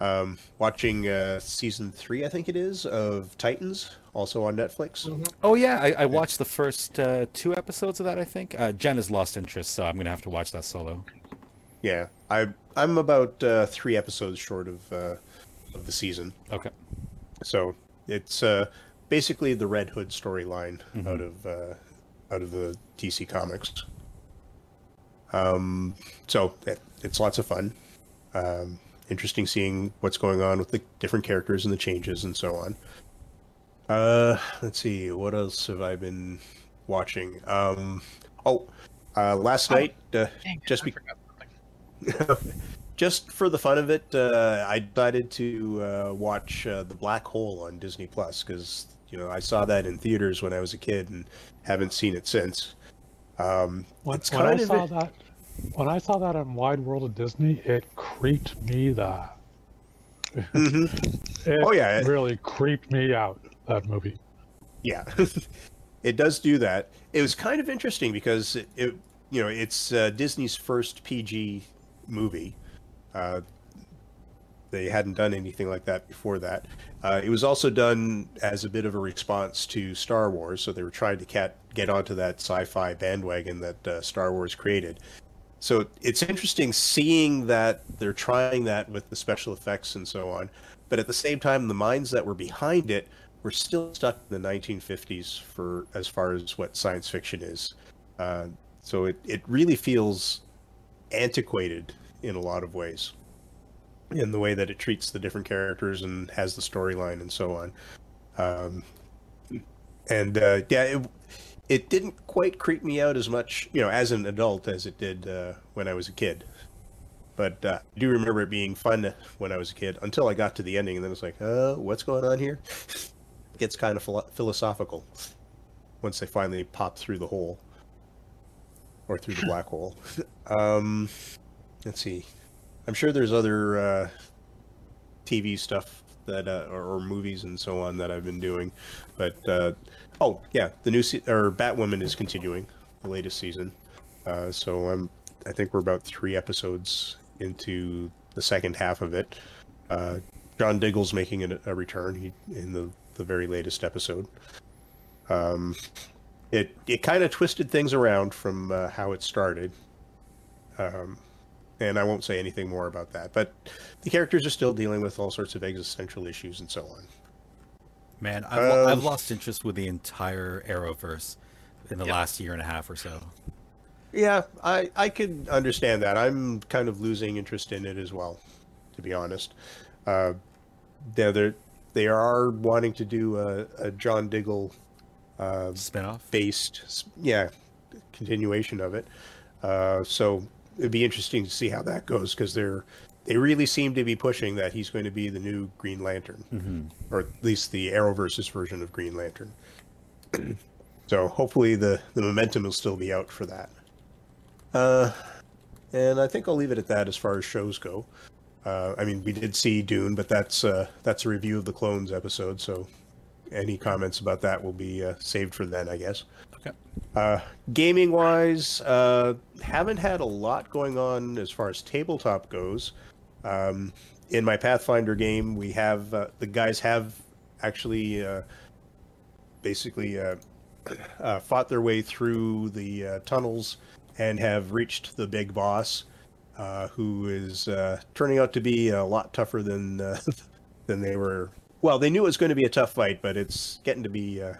Um, watching uh, season three, I think it is, of Titans, also on Netflix. Oh yeah, I, I watched the first uh, two episodes of that. I think uh, Jen has lost interest, so I'm gonna have to watch that solo. Yeah, I I'm about uh, three episodes short of uh, of the season, Okay. so it's uh, basically the Red Hood storyline Mhm. out of uh, out of the DC Comics. Um, so it, it's lots of fun. Um, interesting seeing what's going on with the different characters and the changes and so on. Uh, let's see, what else have I been watching? Um, oh, uh, last Oh. night, uh, Dang, Just I be- forgot something. just for the fun of it, uh, I decided to uh, watch uh, The Black Hole on Disney Plus because you know I saw that in theaters when I was a kid and haven't seen it since. Um, When, it's when I of saw that, when I saw that on Wide World of Disney, it creeped me the. Mhm. It Oh, yeah, it- really creeped me out. That movie. yeah, it does do that. It was kind of interesting because it, it you know, it's uh, Disney's first PG movie. Uh, they hadn't done anything like that before that. Uh, it was also done as a bit of a response to Star Wars, so they were trying to cat, get onto that sci-fi bandwagon that uh, Star Wars created. So it's interesting seeing that they're trying that with the special effects and so on, but at the same time, the minds that were behind it were still stuck in the 1950s for as far as what science fiction is. Uh, so it, it really feels antiquated in a lot of ways in the way that it treats the different characters and has the storyline and so on. Um, and uh, yeah, it, it didn't quite creep me out as much, you know, as an adult as it did uh, when I was a kid. But uh, I do remember it being fun when I was a kid until I got to the ending, and then it's like, uh, what's going on here? it gets kind of philo- philosophical once they finally pop through the hole or through the black hole. Um, let's see. I'm sure there's other uh, TV stuff that uh, or, or movies and so on that I've been doing, but uh, oh yeah, the new se- or Batwoman is continuing the latest season. Uh, so I'm I think we're about three episodes into the second half of it. Uh, John Diggle's making a, a return he, in the the very latest episode. Um, it it kind of twisted things around from uh, how it started. Um, and I won't say anything more about that. But the characters are still dealing with all sorts of existential issues and so on. Man, I've, lo- I've Um, lost interest with the entire Arrowverse in the Yep. last year and a half or so. Yeah, I I can understand that. I'm kind of losing interest in it as well, to be honest. Uh, yeah, they're they are wanting to do a, a John Diggle uh, Spinoff. based, yeah, continuation of it. Uh, so it'd be interesting to see how that goes because they're they really seem to be pushing that he's going to be the new Green Lantern, hmm or at least the Arrowverse's version of Green Lantern. so hopefully the the momentum will still be out for that. Uh, and I think I'll leave it at that as far as shows go. Uh, I mean, we did see Dune, but that's uh, that's a review of the Clones episode, so any comments about that will be uh, saved for then, I guess. Okay. Uh, gaming wise, uh, haven't had a lot going on as far as tabletop goes. Um, in my Pathfinder game, we have uh, the guys have actually uh, basically uh, uh, fought their way through the uh, tunnels and have reached the big boss, uh, who is uh, turning out to be a lot tougher than uh, than they were. Well, they knew it was going to be a tough fight, but it's getting to be uh,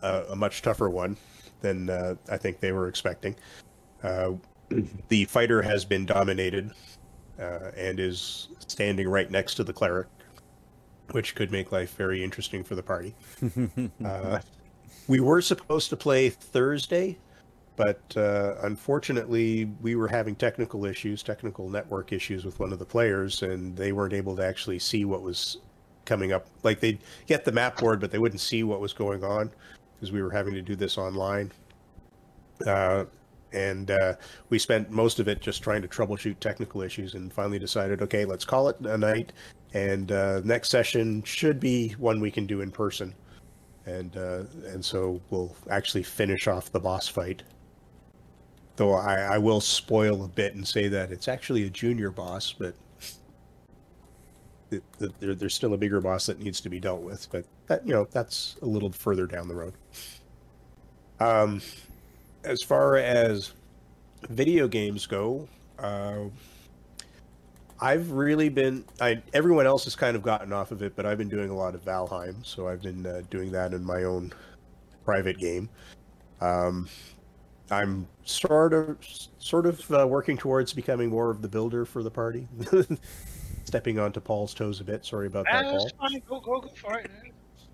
a, a much tougher one than uh, I think they were expecting. Uh, the fighter has been dominated uh, and is standing right next to the cleric, which could make life very interesting for the party. uh, we were supposed to play Thursday, but uh, unfortunately, we were having technical issues, technical network issues with one of the players, and they weren't able to actually see what was coming up. Like they'd get the map board, but they wouldn't see what was going on because we were having to do this online. Uh, and uh, we spent most of it just trying to troubleshoot technical issues and finally decided okay let's call it a night and uh, next session should be one we can do in person and uh, and so we'll actually finish off the boss fight though I, I will spoil a bit and say that it's actually a junior boss but there's still a bigger boss that needs to be dealt with but that you know that's a little further down the road um as far as video games go, uh, I've really been. I everyone else has kind of gotten off of it, but I've been doing a lot of Valheim, so I've been uh, doing that in my own private game. Um, I'm sort of sort of uh, working towards becoming more of the builder for the party. Stepping onto Paul's toes a bit. Sorry about that, Ah, Paul. Fine. Go, go, go for it.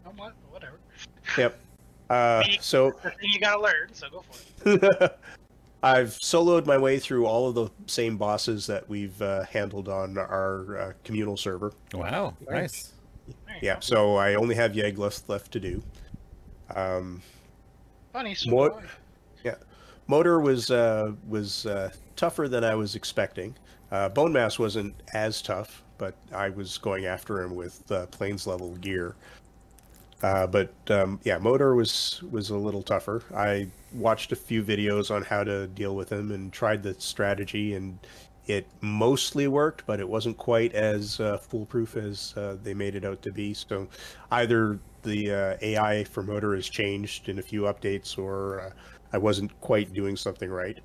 No, what- Whatever. Yep. Uh, so you gotta learn, so go for it. I've soloed my way through all of the same bosses that we've uh, handled on our uh, communal server. Wow, nice. Yeah, so I only have Yagluth left to do. Um, Funny. So More- go on. Moder was uh, was uh, tougher than I was expecting. Uh, Bonemass wasn't as tough, but I was going after him with uh, plains level gear. Uh, but um, yeah, Moder was was a little tougher. I watched a few videos on how to deal with him and tried the strategy, and it mostly worked, but it wasn't quite as uh, foolproof as uh, they made it out to be. So either the uh, AI for Moder has changed in a few updates, or uh, I wasn't quite doing something right.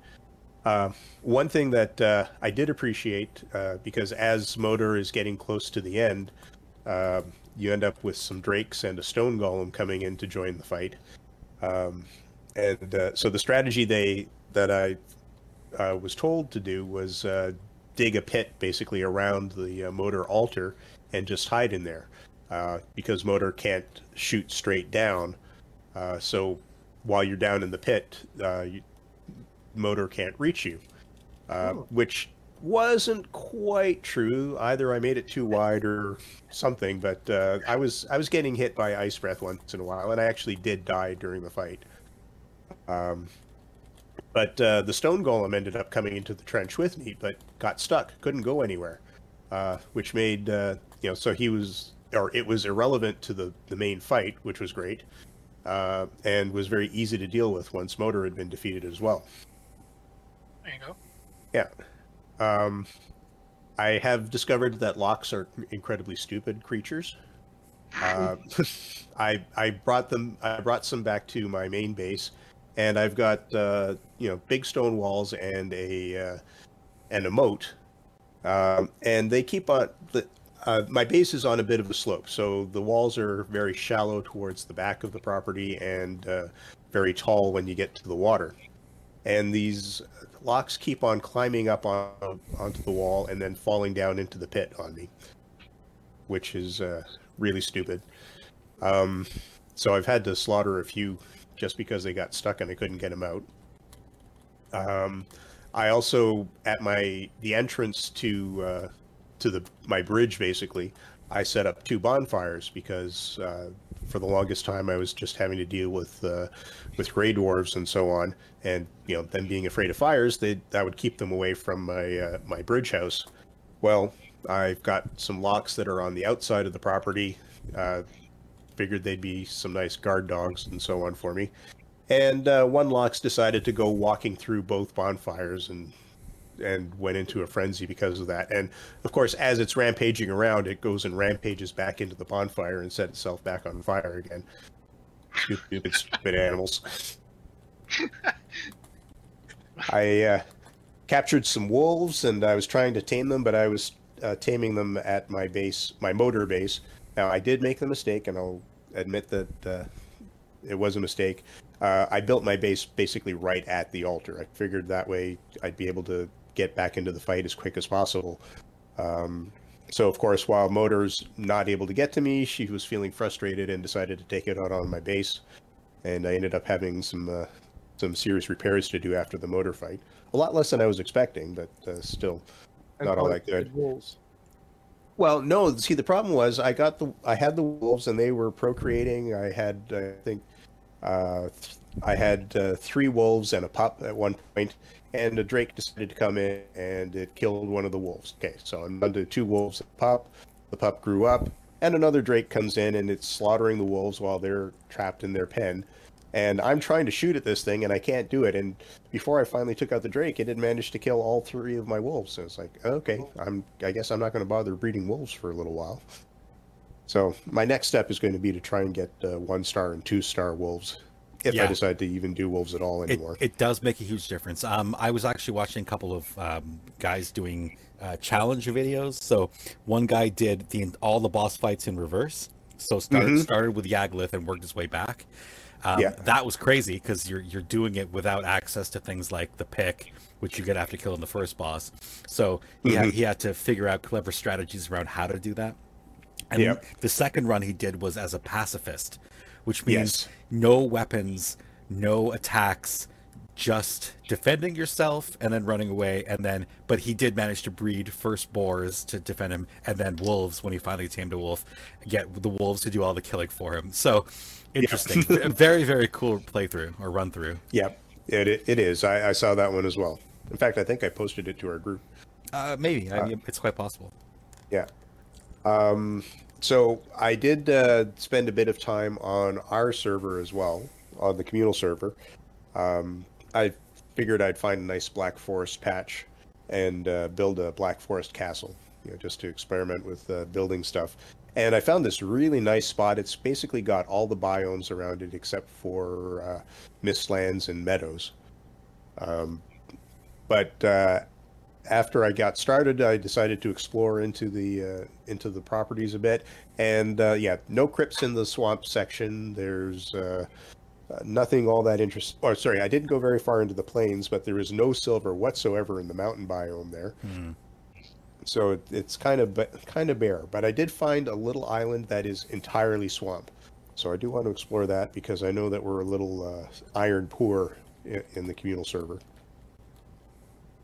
Uh, one thing that uh, I did appreciate, uh, because as Moder is getting close to the end, uh, you end up with some drakes and a stone golem coming in to join the fight. Um, and uh, so the strategy they that I uh, was told to do was uh, dig a pit basically around the Moder altar and just hide in there because Moder can't shoot straight down. So while you're down in the pit, you, Moder can't reach you, uh, Oh. which wasn't quite true. Either I made it too wide or something, but uh, I was I was getting hit by ice breath once in a while, and I actually did die during the fight. Um, but uh, the stone golem ended up coming into the trench with me, but got stuck, couldn't go anywhere, uh, which made uh, you know so he was or it was irrelevant to the the main fight, which was great, uh, and was very easy to deal with once Moder had been defeated as well. There you go. Yeah. Um, I have discovered that lox are incredibly stupid creatures. Uh, I I brought them I brought some back to my main base, and I've got uh, you know big stone walls and a uh, and a moat, um, and they keep on. Uh, my base is on a bit of a slope, so the walls are very shallow towards the back of the property and uh, very tall when you get to the water. And these lox keep on climbing up on, onto the wall and then falling down into the pit on me, which is uh, really stupid. Um, so I've had to slaughter a few just because they got stuck and I couldn't get them out. Um, I also at my the entrance to uh, to the my bridge basically I set up two bonfires because uh, for the longest time I was just having to deal with uh, with gray dwarves and so on, and you know them being afraid of fires, they that would keep them away from my uh, my bridge house. Well, I've got some lox that are on the outside of the property. Uh, figured they'd be some nice guard dogs and so on for me. And uh, one lox's decided to go walking through both bonfires and and went into a frenzy because of that. And of course, as it's rampaging around, it goes and rampages back into the bonfire and set itself back on fire again. Stupid, stupid, stupid animals. I uh, captured some wolves and I was trying to tame them, but I was uh, taming them at my base, my Moder base. Now, I did make the mistake, and I'll admit that uh, it was a mistake. Uh, I built my base basically right at the altar. I figured that way I'd be able to get back into the fight as quick as possible. Um, so, of course, while Moder's not able to get to me, she was feeling frustrated and decided to take it out on my base. And I ended up having some uh, some serious repairs to do after the Moder fight. A lot less than I was expecting, but uh, still And not all that good. Well, no. See, the problem was I got the I had the wolves and they were procreating. I had I think uh, th- I had uh, three wolves and a pup at one point, and a drake decided to come in and it killed one of the wolves. Okay, so I'm two wolves pup. The pup grew up, and another drake comes in and it's slaughtering the wolves while they're trapped in their pen. And I'm trying to shoot at this thing and I can't do it. And before I finally took out the drake, it had managed to kill all three of my wolves. So it's like, okay, I'm I guess I'm not going to bother breeding wolves for a little while. So my next step is going to be to try and get uh, one star and two star wolves, if I decide to even do wolves at all anymore. it does make a huge difference. Um, I was actually watching a couple of um, guys doing uh, challenge videos. So one guy did the all the boss fights in reverse. So started Mhm. started with Yagluth and worked his way back. Um, Yeah. That was crazy because you're you're doing it without access to things like the pick, which you get after killing the first boss. So he had, Mhm. he had to figure out clever strategies around how to do that. And Yep. the second run he did was as a pacifist, which means Yes. no weapons, no attacks, just defending yourself and then running away. And then, but he did manage to breed first boars to defend him, and then wolves when he finally tamed a wolf, get the wolves to do all the killing for him. So interesting, V- very very cool playthrough or run through. Yep, it, it, it is. I, I saw that one as well. In fact, I think I posted it to our group. Uh, maybe I mean, it's quite possible. Yeah. Um, so I did uh, spend a bit of time on our server as well, on the communal server. Um, I figured I'd find a nice Black Forest patch and uh, build a Black Forest castle, you know, just to experiment with uh, building stuff. And I found this really nice spot. It's basically got all the biomes around it except for uh, mistlands and meadows. Um, but uh, after I got started, I decided to explore into the uh, into the properties a bit, and uh, yeah, no crypts in the swamp section. There's uh, uh, nothing all that interesting. Or sorry, I didn't go very far into the plains, but there is no silver whatsoever in the mountain biome there. Hmm. So it, it's kind of kind of bare. But I did find a little island that is entirely swamp. So I do want to explore that because I know that we're a little uh, iron poor in, in the communal server.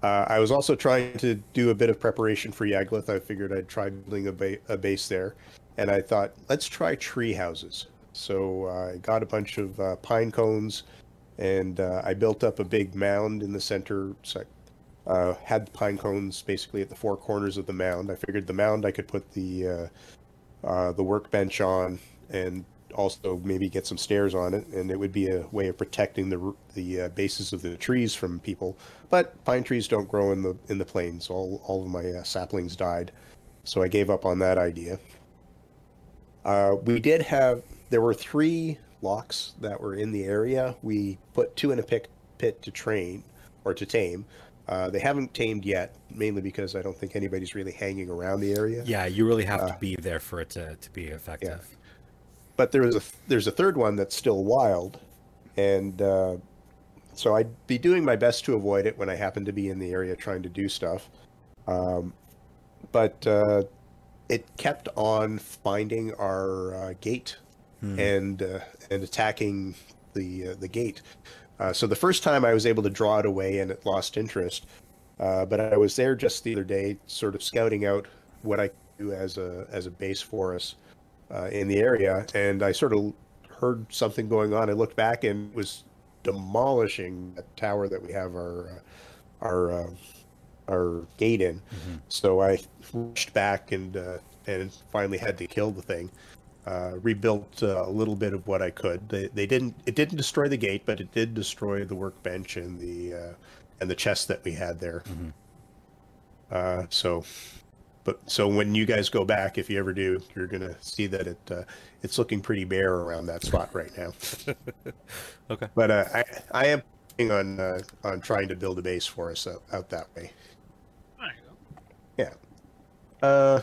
Uh, I was also trying to do a bit of preparation for Yagluth. I figured I'd try building a, ba- a base there, and I thought let's try tree houses. So uh, I got a bunch of uh, pine cones, and uh, I built up a big mound in the center. So I uh, had the pine cones basically at the four corners of the mound. I figured the mound I could put the uh, the workbench on, and also maybe get some stairs on it, and it would be a way of protecting the the uh, bases of the trees from people. But pine trees don't grow in the in the plains. All all of my uh, saplings died, so I gave up on that idea. Uh, we did have there were three lox that were in the area. We put two in a pit pit to train or to tame. Uh, they haven't tamed yet, mainly because I don't think anybody's really hanging around the area. Yeah, you really have to Uh, be there for it to, to be effective. But there is a there's a third one that's still wild, and uh, so I'd be doing my best to avoid it when I happen to be in the area trying to do stuff. Um, but uh, it kept on finding our uh, gate Hmm. and uh, and attacking the uh, the gate. Uh, so the first time I was able to draw it away and it lost interest. Uh, but I was there just the other day, sort of scouting out what I could do as a as a base for us uh, in the area, and I sort of heard something going on. I looked back and was demolishing the tower that we have our uh, our uh, our gate in. Mhm. So I rushed back and uh, and finally had to kill the thing. Uh, rebuilt uh, a little bit of what I could. They, they didn't. It didn't destroy the gate, but it did destroy the workbench and the uh, and the chest that we had there. Mhm. Uh, so, but so when you guys go back, if you ever do, you're gonna see that it uh, it's looking pretty bare around that spot right now. Okay. But uh, I I am planning on uh, on trying to build a base for us out, out that way. There you go. Uh,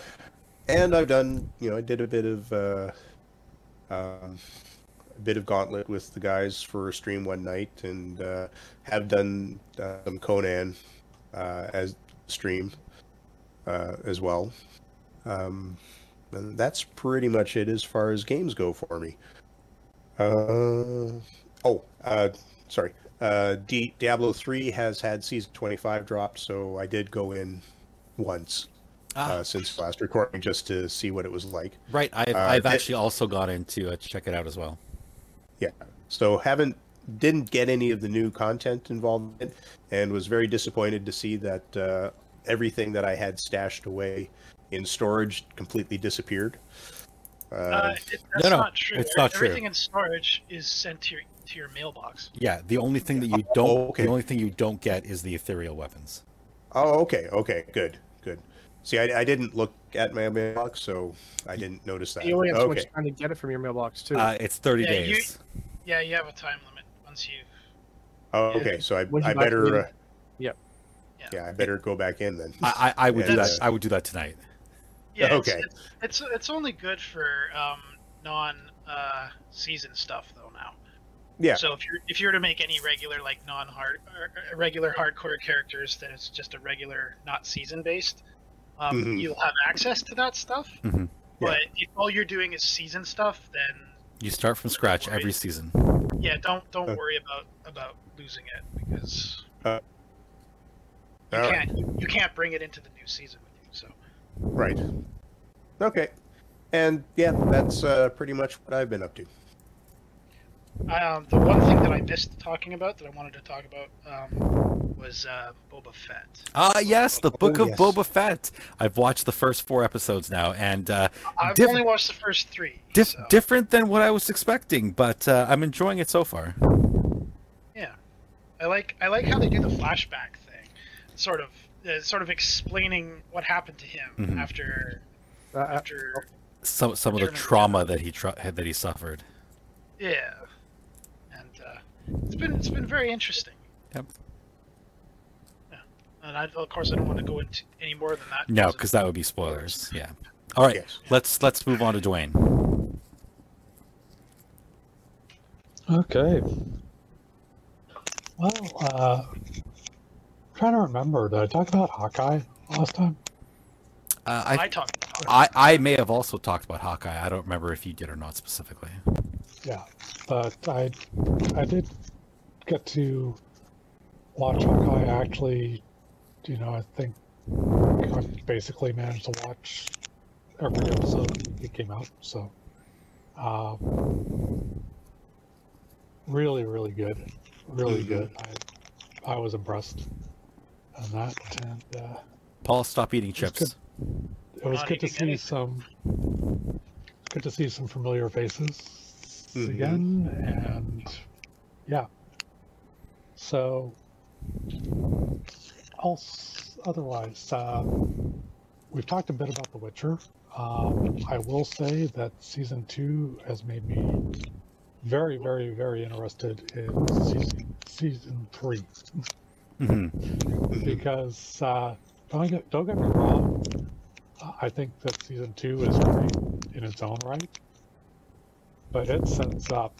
and I've done, you know, I did a bit of uh, um, a bit of Gauntlet with the guys for a stream one night, and uh, have done uh, some Conan uh, as stream uh, as well. Um, and that's pretty much it as far as games go for me. Uh, oh, uh, sorry. Uh, D- Diablo 3 has had season 25 dropped, so I did go in once Ah, uh, since last recording just to see what it was like. right. I've, uh, I've it- actually also got into uh, check it out as well. Yeah. So haven't didn't get any of the new content involved in it, and was very disappointed to see that uh, everything that I had stashed away in storage completely disappeared. Uh, Uh, it, that's no, no, not true. it's not true. Everything in storage is sent to your to your mailbox. Yeah, the only thing that you Oh, don't okay. the only thing you don't get is the ethereal weapons. oh, okay, okay, good, good. See, I, I didn't look at my mailbox, so I didn't notice that. You only have so much okay, time to get it from your mailbox too. Uh, it's thirty Yeah, you- days. Yeah, you have a time limit once you. oh, okay. So I, I better. Uh, Yep. Yeah. Yeah, I better go back in then. I, I, I would do that. I would do that tonight. Yeah, Okay. It's, it's it's only good for um, non uh, season stuff though now. Yeah. So if you're if you were to make any regular like non hard regular hardcore characters, then it's just a regular not season based. Um, Mhm. You'll have access to that stuff. Mhm. Yeah. But if all you're doing is season stuff, then You start from scratch every season. yeah, don't don't Uh. worry about about losing it because Uh, you all right. can't you, you can't bring it into the new season with you. So Right. Okay. And yeah, that's uh, pretty much what I've been up to. Um, the one thing that I missed talking about that I wanted to talk about um, was uh, Boba Fett. Ah, yes, the Book Oh, of yes. Boba Fett. I've watched the first four episodes now, and uh, I've Diff- only watched the first three. diff- so, different than what I was expecting, but uh, I'm enjoying it so far. yeah, I like I like how they do the flashback thing, sort of uh, sort of explaining what happened to him Mhm. after Uh, uh, after Some some of the trauma Jedi. that he tra- that he suffered. yeah, and uh, it's been it's been very interesting. Yep. Yeah, and I, of course I don't want to go into any more than that. No, because that would be spoilers. Yeah. All right, Yes. let's let's move on to Dwayne. Okay. Well, uh, trying to remember. Did I talk about Hawkeye last time? Uh, I, I, talked. I I may have also talked about Hawkeye. I don't remember if you did or not specifically. Yeah, but I, I did get to watch Hawkeye. Actually, you know, I think I basically managed to watch every episode it came out. So, uh, really, really good, really Mhm. good. I, I was impressed on that, and uh, Paul, stop eating chips. it was Not good to see anything. some good to see some familiar faces Mhm. again and yeah so else otherwise uh, we've talked a bit about the witcher um, i will say that season two has made me very very very interested in season season three hmm because uh, don't get don't get me wrong. I think that season two is great in its own right, but it sets up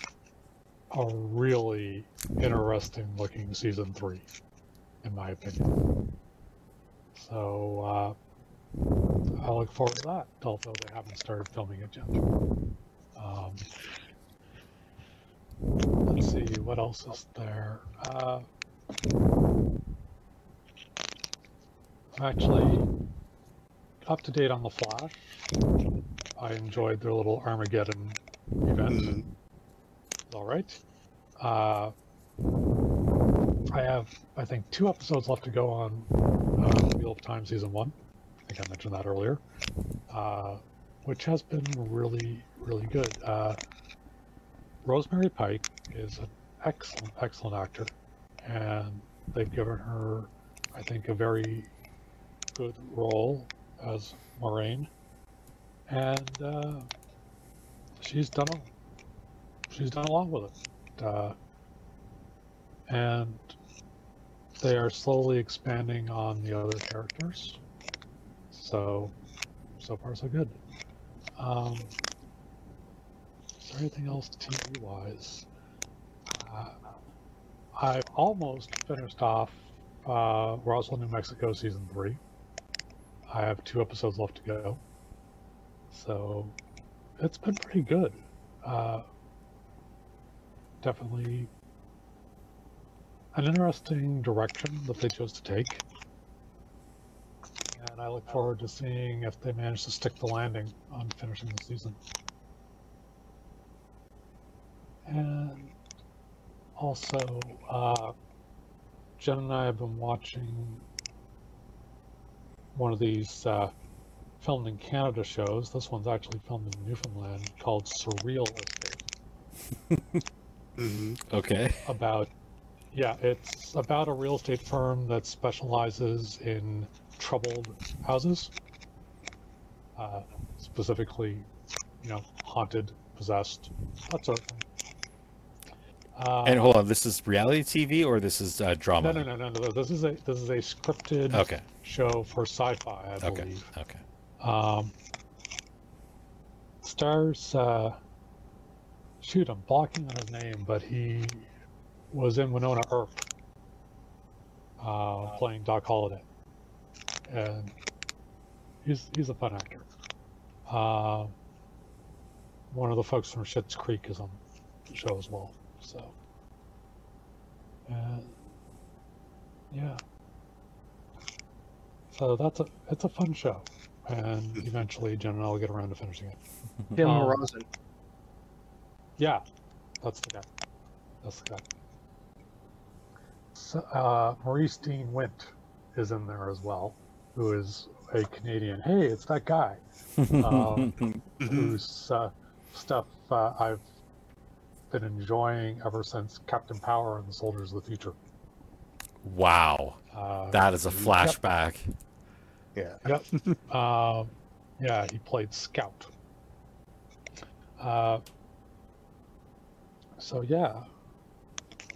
a really interesting looking season three, in my opinion. So uh, I look forward to that, although they haven't started filming it yet. Um, let's see what else is there. Uh, I'm actually up to date on the Flash. I enjoyed their little Armageddon event. Mhm. All right. Uh, I have, I think, two episodes left to go on uh, Wheel of Time season one. I think I mentioned that earlier, uh, which has been really, really good. Uh, Rosamund Pike is an excellent, excellent actor, and they've given her, I think, a very good role as Moiraine, and uh, she's done a, she's done a lot with it, uh, and they are slowly expanding on the other characters. So, so far so good. Um, is there anything else TV wise? Uh, I almost finished off uh, Roswell, New Mexico season three. I have two episodes left to go. So it's been pretty good. Uh, definitely an interesting direction that they chose to take. And I look forward to seeing if they manage to stick the landing on finishing the season. And also, uh, Jen and I have been watching one of these uh, filmed in Canada shows. This one's actually filmed in Newfoundland called Surreal Estate. Mhm. Okay. About, yeah, it's about a real estate firm that specializes in troubled houses. Uh, specifically, you know, haunted, possessed, that sort of thing. Uh, And hold on, this is reality TV or this is uh, drama? no, no, no, no, no. This is a this is a scripted Okay. show for sci-fi, I Okay. believe. Okay. Um, stars, uh, shoot, I'm blocking on his name, but he was in Wynonna Earp, uh, playing Doc Holliday, and he's he's a fun actor. Uh, one of the folks from Schitt's Creek is on the show as well, so and yeah. So that's a it's a fun show, and eventually Jen and I will get around to finishing it. Tim Um, Rozon. Yeah, that's the guy. That's the guy. S- Uh, Maurice Dean Wint is in there as well, who is a Canadian. Hey, it's that guy Um, whose uh, stuff uh, I've been enjoying ever since Captain Power and the Soldiers of the Future. wow, Uh, that is a flashback. Yeah. Yep. um, yeah, he played Scout. Uh, so yeah,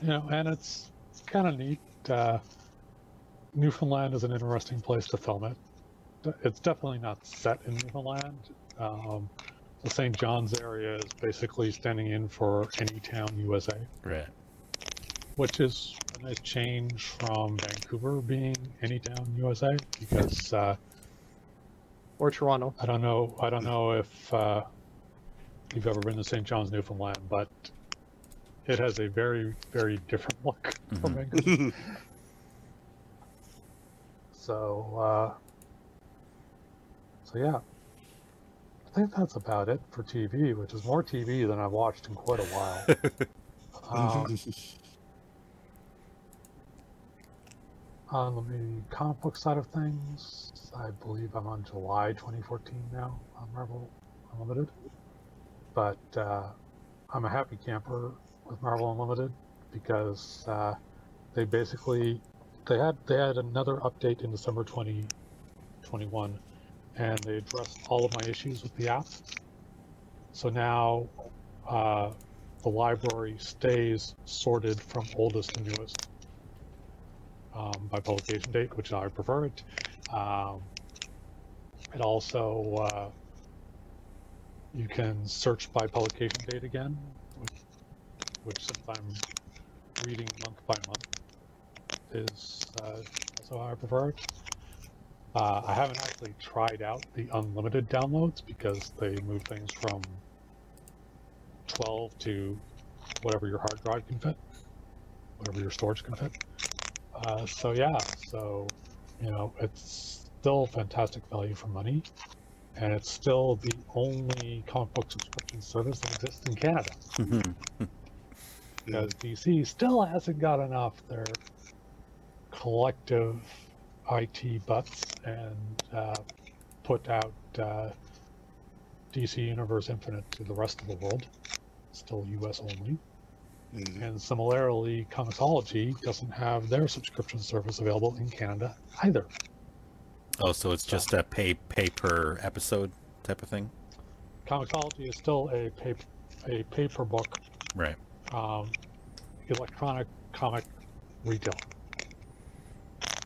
you know, and it's kind of neat. Uh, Newfoundland is an interesting place to film it. It's definitely not set in Newfoundland. Um, the St. John's area is basically standing in for any town USA, Right. which is a nice change from Vancouver being any town USA because. Uh, Or Toronto. I don't know. I don't know if uh, you've ever been to St. John's, Newfoundland, but it has a very, very different look from Mhm. Vancouver. So, uh, so yeah, I think that's about it for TV, which is more TV than I've watched in quite a while. um, on the comic book side of things, I believe I'm on July 2014 now on Marvel Unlimited. But uh, I'm a happy camper with Marvel Unlimited because uh, they basically they had they had another update in December 2021, and they addressed all of my issues with the app. So now uh, the library stays sorted from oldest to newest um, by publication date, which I prefer it. Um, it also uh, you can search by publication date again, which, which since I'm reading month by month is uh, also how I prefer it. Uh, I haven't actually tried out the unlimited downloads because they move things from 12 to whatever your hard drive can fit, whatever your storage can fit. Uh, so yeah, so you know, it's still fantastic value for money, and it's still the only comic book subscription service that exists in Canada because DC still hasn't got enough their collective IT butts and uh, put out uh, DC Universe Infinite to the rest of the world. Still US only. Mhm. And similarly, Comixology doesn't have their subscription service available in Canada either. Oh, so it's just a pay pay per episode type of thing, Comixology is still a pay, a pay per book right? um, electronic comic retailer.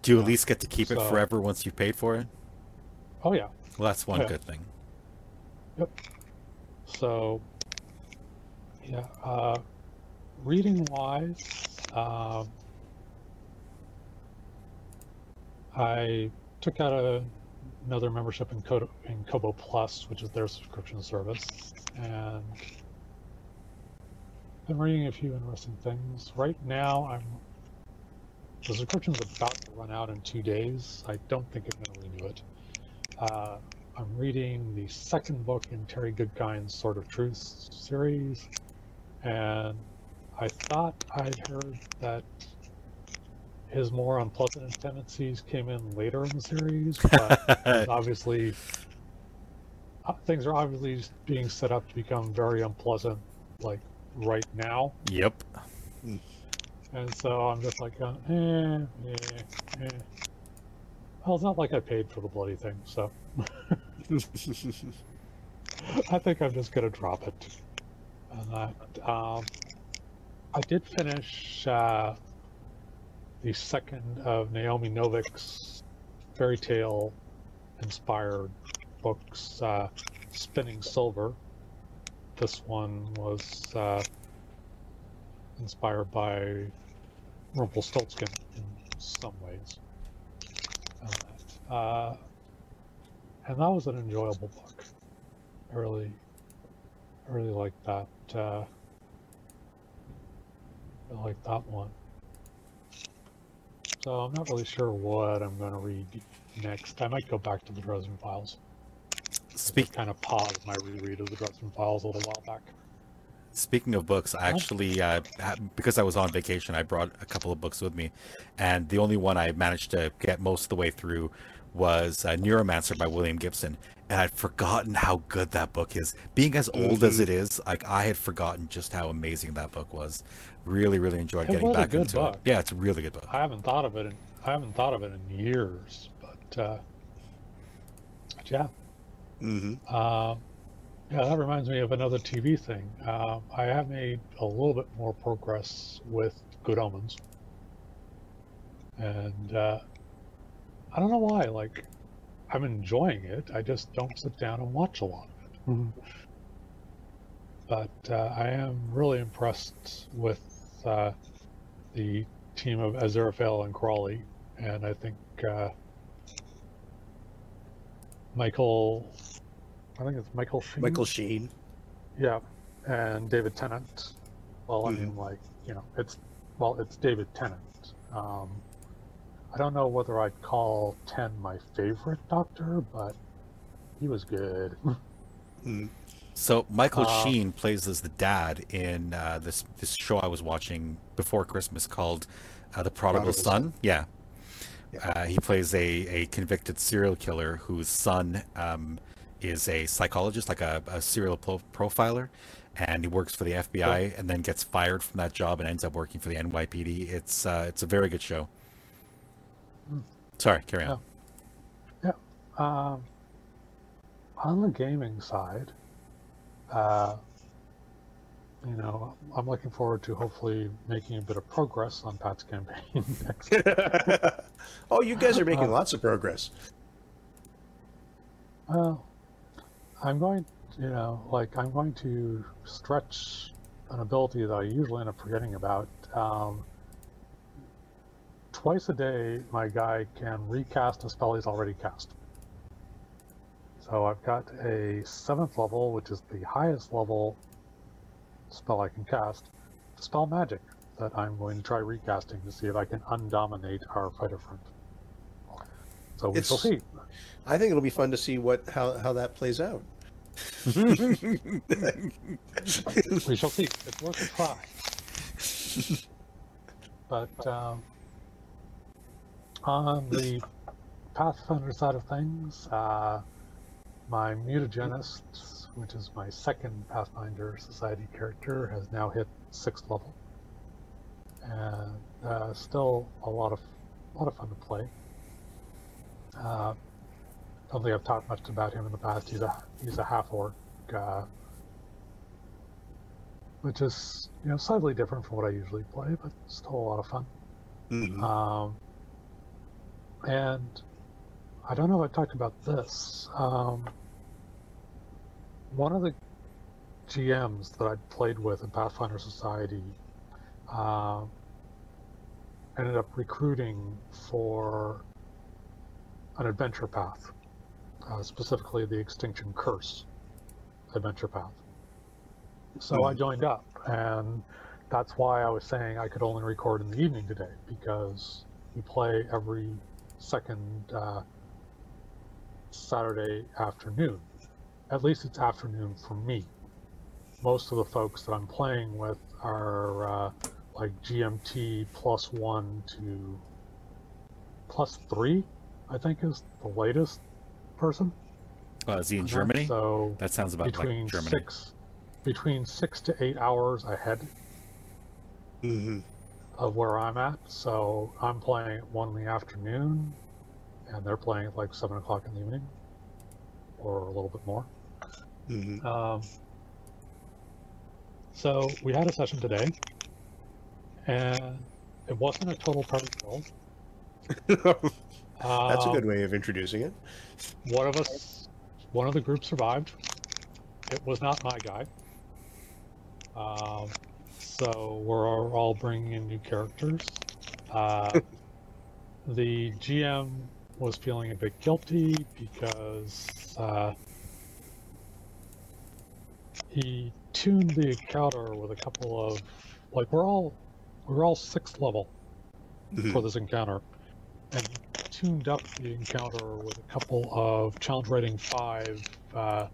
Do you at least get to keep it so- forever once you've paid for it? Oh yeah, Well, that's one Yeah. good thing. Yep. So, yeah, uh, reading wise, um, I took out a, another membership in, Kodo, in Kobo Plus, which is their subscription service, and I'm reading a few interesting things. Right now, I'm the subscription's about to run out in two days. I don't think I'm going to renew it. Uh, I'm reading the second book in Terry Goodkind's Sword of Truth series, and I thought I'd heard that his more unpleasant tendencies came in later in the series, but obviously uh, things are obviously being set up to become very unpleasant, like right now. yep. And so I'm just like, uh, eh, eh, eh. Well, it's not like I paid for the bloody thing, so I think I'm just gonna drop it. And that, um, I did finish uh, the second of Naomi Novik's fairy tale inspired books, uh, Spinning Silver. This one was uh, inspired by Rumpelstiltskin in some ways. Uh, uh, and that was an enjoyable book. I really, I really liked that. Uh, I like that one. So I'm not really sure what I'm going to read next. I might go back to the Dresden Files. Speak kind of paused my reread of the Dresden Files a little while back. Speaking of books, I actually, uh, because I was on vacation, I brought a couple of books with me, and the only one I managed to get most of the way through was uh, Neuromancer by William Gibson, and I'd forgotten how good that book is. Being as old as Mhm. it is, like I had forgotten just how amazing that book was. Really, really enjoyed It getting was a back good into book. it. Yeah, it's a really good book. I haven't thought of it. In, I haven't thought of it in years, but, uh, but yeah. hmm Uh, yeah, that reminds me of another TV thing. Uh, I have made a little bit more progress with Good Omens, and uh, I don't know why. Like, I'm enjoying it. I just don't sit down and watch a lot of it. Mhm. But uh, I am really impressed with uh, the team of Aziraphale and Crowley, and I think uh, Michael. I think it's Michael Sheen. Michael Sheen. Yeah, and David Tennant. Well, I mean, like you know, it's well, it's David Tennant. Um, I don't know whether I'd call Ten my favorite Doctor, but he was good. Mm. So Michael Uh, Sheen plays as the dad in uh, this this show I was watching before Christmas called uh, The Prodigal, Prodigal Son. Son. Yeah. Yeah. Uh, he plays a, a convicted serial killer whose son um, is a psychologist, like a, a serial pro- profiler, and he works for the FBI and then gets fired from that job and ends up working for the NYPD. It's uh, it's a very good show. Hmm. Sorry, carry on. Yeah. Um, on the gaming side, uh, you know, I'm looking forward to hopefully making a bit of progress on Pat's campaign next. oh, you guys are making Uh, lots of progress. Well, I'm going, you know, like I'm going to stretch an ability that I usually end up forgetting about. Um, twice a day, my guy can recast a spell he's already cast. So I've got a seventh level, which is the highest level spell I can cast, spell magic that I'm going to try recasting to see if I can undominate our fighter front. So we shall see. I think it'll be fun to see what how, how that plays out. We shall see. It's worth a try. but um, on the Pathfinder side of things, uh, my mutagenist, which is my second Pathfinder Society character, has now hit sixth level, and uh, still a lot of a lot of fun to play. Uh, don't think I've talked much about him in the past. He's a he's a half orc. Uh, which is you know slightly different from what I usually play, but still a lot of fun. Mhm. Um, and I don't know if I talked about this. Um, one of the GMs that I'd played with in Pathfinder Society uh, ended up recruiting for an adventure path, uh, specifically the Extinction Curse adventure path. So I Mhm. joined up, and that's why I was saying I could only record in the evening today because we play every second uh, Saturday afternoon. At least it's afternoon for me. Most of the folks that I'm playing with are uh, like GMT plus one to plus three, I think is the latest person. Uh, is he in. Germany? So That sounds about between like Germany. six between six to eight hours ahead Mhm. of where I'm at. So I'm playing at one in the afternoon, and they're playing at like seven o'clock in the evening, or a little bit more. Mhm. Um, so we had a session today, and it wasn't a total party kill. That's a Um, good way of introducing it. One of us, one of the group survived. It was not my guy. Um, so we're all bringing in new characters. Uh, the GM was feeling a bit guilty because uh, he tuned the encounter with a couple of like we're all we're all sixth level Mhm. for this encounter, and tuned up the encounter with a couple of challenge rating five uh,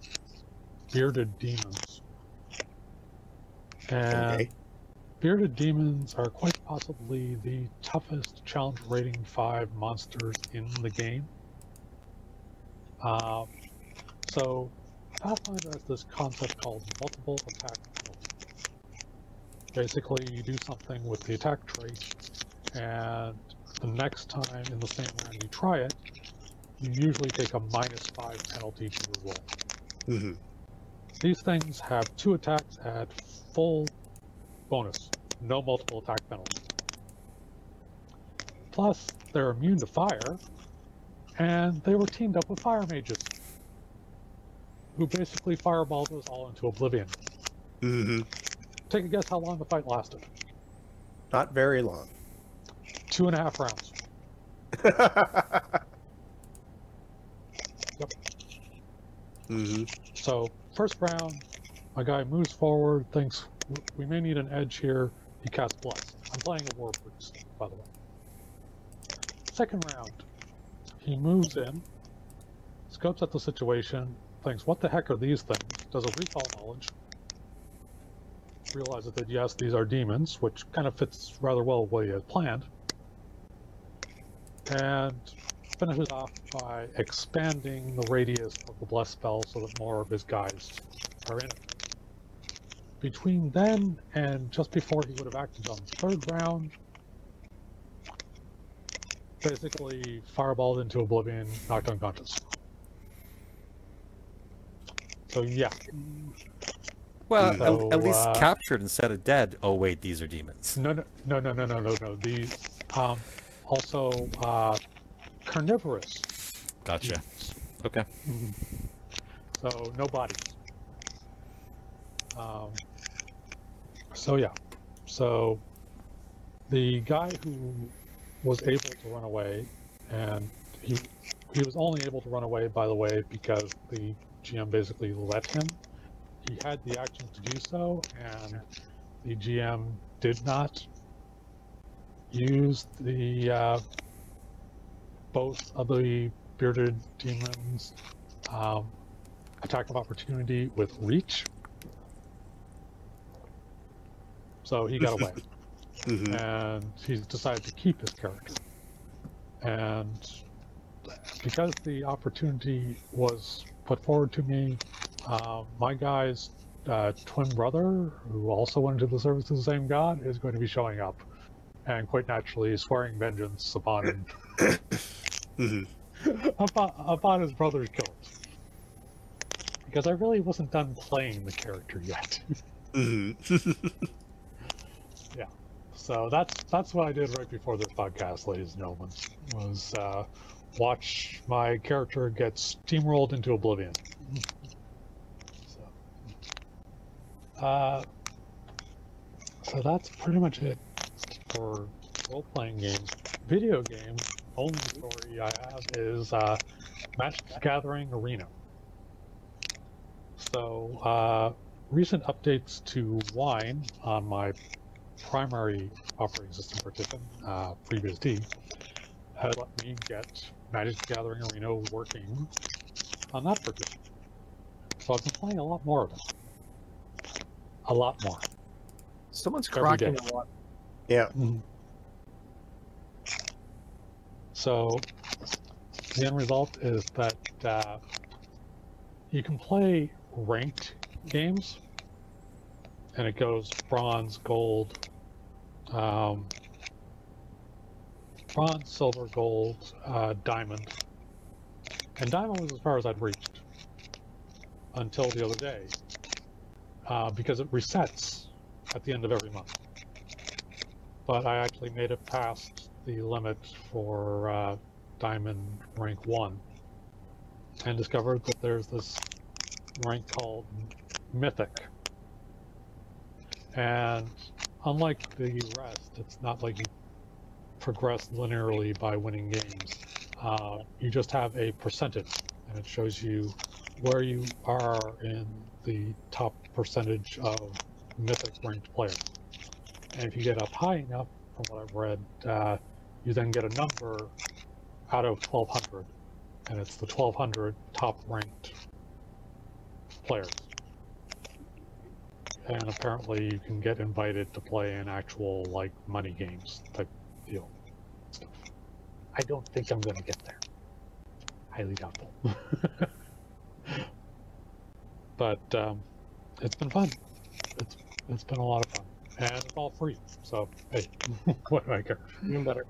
bearded demons. And Okay. bearded demons are quite possibly the toughest challenge rating 5 monsters in the game. Um, so, Pathfinder has this concept called multiple attack. Basically, you do something with the attack trait, and the next time in the same round you try it, you usually take a minus 5 penalty to the roll. Mhm. These things have two attacks at full bonus, no multiple attack penalties. Plus, they're immune to fire, and they were teamed up with fire mages, who basically fireballed us all into oblivion. Mhm. Take a guess how long the fight lasted? Not very long. Two and a half rounds. hmm So, first round, my guy moves forward, thinks we may need an edge here. He casts Bless. I'm playing a War Priest, by the way. Second round, he moves in, scopes at the situation, thinks, what the heck are these things? Does a recall knowledge. Realizes that yes, these are demons, which kind of fits rather well with what he had planned. And finishes off by expanding the radius of the bless spell so that more of his guys are in it. Between then and just before he would have acted on the third round, basically fireballed into oblivion, knocked unconscious. So yeah, Well, So, at, at least uh, captured instead of dead. Oh wait, these are demons. no, no, no, no, no, no, no, no. These um, also uh, carnivorous. Gotcha. Okay. So no bodies. Um, so yeah, so the guy who was able to run away, and he he was only able to run away, by the way, because the GM basically let him. He had the action to do so, and the GM did not use the uh, both of the bearded demons um, attack of opportunity with reach. So he got away, hmm and he's decided to keep his character. And because the opportunity was put forward to me, uh, my guy's uh, twin brother, who also went into the service of the same god, is going to be showing up, and quite naturally swearing vengeance upon him hmm upon, upon his brother's killers. Because I really wasn't done playing the character yet. hmm So that's that's what I did right before this podcast, ladies and gentlemen. Was uh, watch my character get steamrolled into oblivion. So, uh, so that's pretty much it for role-playing games. Video games. Only story I have is uh, Magic the Gathering Arena. So uh, recent updates to Wine on my primary operating system partition, uh, FreeBSD, has let me get Magic the Gathering Arena working on that partition. So I've been playing a lot more of it. A lot more. Someone's cracking a lot. Yeah. So the end result is that uh, you can play ranked games, and it goes bronze, gold, um, bronze, silver, gold, uh, diamond, and diamond was as far as I'd reached until the other day, uh, because it resets at the end of every month. But I actually made it past the limit for uh, diamond rank one, and discovered that there's this rank called mythic. And unlike the rest, it's not like you progress linearly by winning games. Uh, you just have a percentage, and it shows you where you are in the top percentage of mythic ranked players. And if you get up high enough, from what I've read, uh, you then get a number out of 1200, and it's the 1200 top ranked players. and apparently you can get invited to play in actual like money games type deal stuff. I don't think I'm going to get there. Highly doubtful. but um, it's been fun. It's it's been a lot of fun, and it's all free. So hey, what do I care? Even better.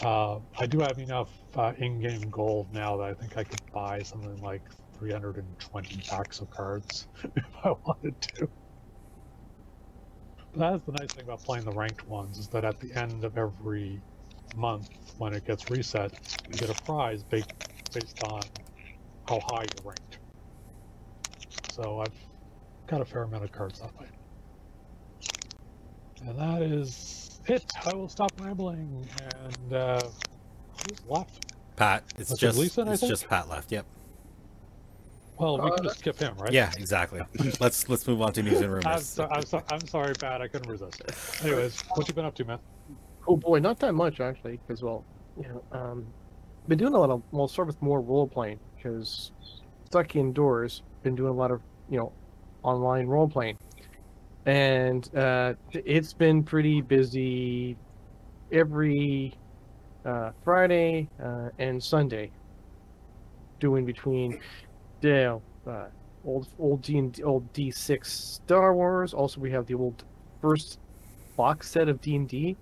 Uh, I do have enough uh, in-game gold now that I think I could buy something like 320 packs of cards if I wanted to. But that's the nice thing about playing the ranked ones is that at the end of every month, when it gets reset, you get a prize based based on how high you're ranked. So I've got a fair amount of cards that way. And that is it. I will stop rambling and uh, who's left? Pat, it's Was it just Gleason, I it's think? just Pat left. Yep. Well, we Uh, can just skip him, right? Yeah, exactly. let's let's move on to news and I'm, rumors. so, I'm, so, I'm sorry, Pat. I couldn't resist. Anyways, what you been up to, man? Oh boy, not that much actually, because well, you know, um, been doing a lot of well, start with more role playing because stuck indoors. Been doing a lot of you know online role playing, and uh, it's been pretty busy every uh, Friday uh, and Sunday. Doing between, you know, uh, old old D and old D six Star Wars. Also, we have the old first box set of D and D.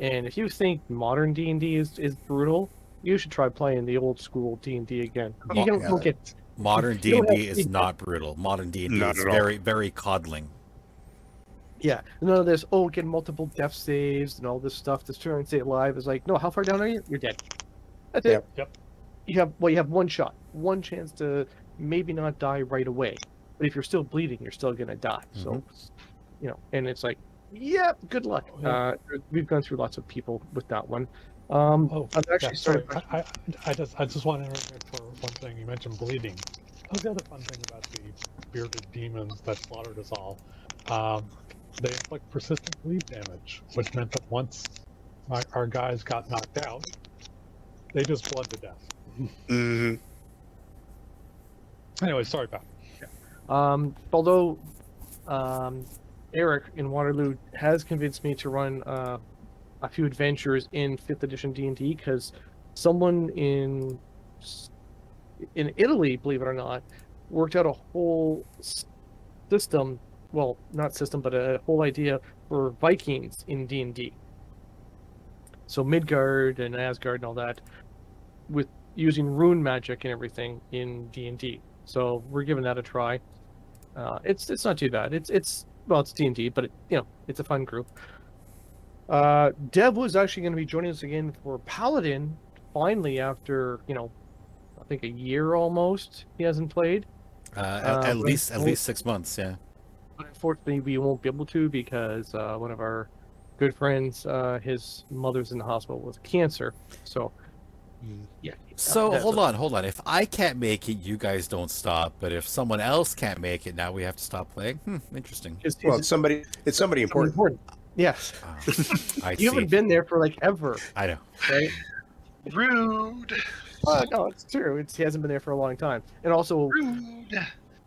And if you think modern D and D is is brutal, you should try playing the old school D and D again. You Oh, don't, yeah. don't get Modern D and D is not brutal. Modern D and D is at all. very very coddling. Yeah none of this. Oh, get multiple death saves and all this stuff to try and stay alive is like no. How far down are you? You're dead. That's it. Yep. Yep. You have well, you have one shot, one chance to maybe not die right away. But if you're still bleeding, you're still gonna die. So, you know, and it's like, yep, good luck. Oh, yeah. Uh, we've gone through lots of people with that one. Um, Oh, I've actually yeah, sorry. started. I, I, I just I just want to interrupt for one thing. You mentioned bleeding. That was the other fun thing about the bearded demons that slaughtered us all. Um, they inflict persistent bleed damage, which meant that once my, our guys got knocked out, they just bled to death. Mm-hmm. Anyway, sorry, Pat. Um, although um, Eric in Waterloo has convinced me to run uh, a few adventures in fifth edition D and D because someone in in Italy, believe it or not, worked out a whole system. Well, not system, but a whole idea for Vikings in D and D. So Midgard and Asgard and all that, with using rune magic and everything in D and D. So we're giving that a try. Uh, it's it's not too bad. It's it's well, it's D and D, but it, you know it's a fun group. Uh, Dev was actually going to be joining us again for Paladin. Finally, after you know, I think a year almost, he hasn't played. Uh, at, Uh, at least at least six months. Yeah. But unfortunately, we won't be able to because uh, one of our good friends, uh, his mother's in the hospital with cancer. So, yeah. So that's- hold on, hold on. If I can't make it, you guys don't stop. But if someone else can't make it, now we have to stop playing. Hmm, interesting. Just, Well, it's it's somebody. It's somebody important. important. Yes, Ah, I you see. haven't been there for like ever, I know. right? Rude. Uh, no, it's true. It's he hasn't been there for a long time, and also Rude.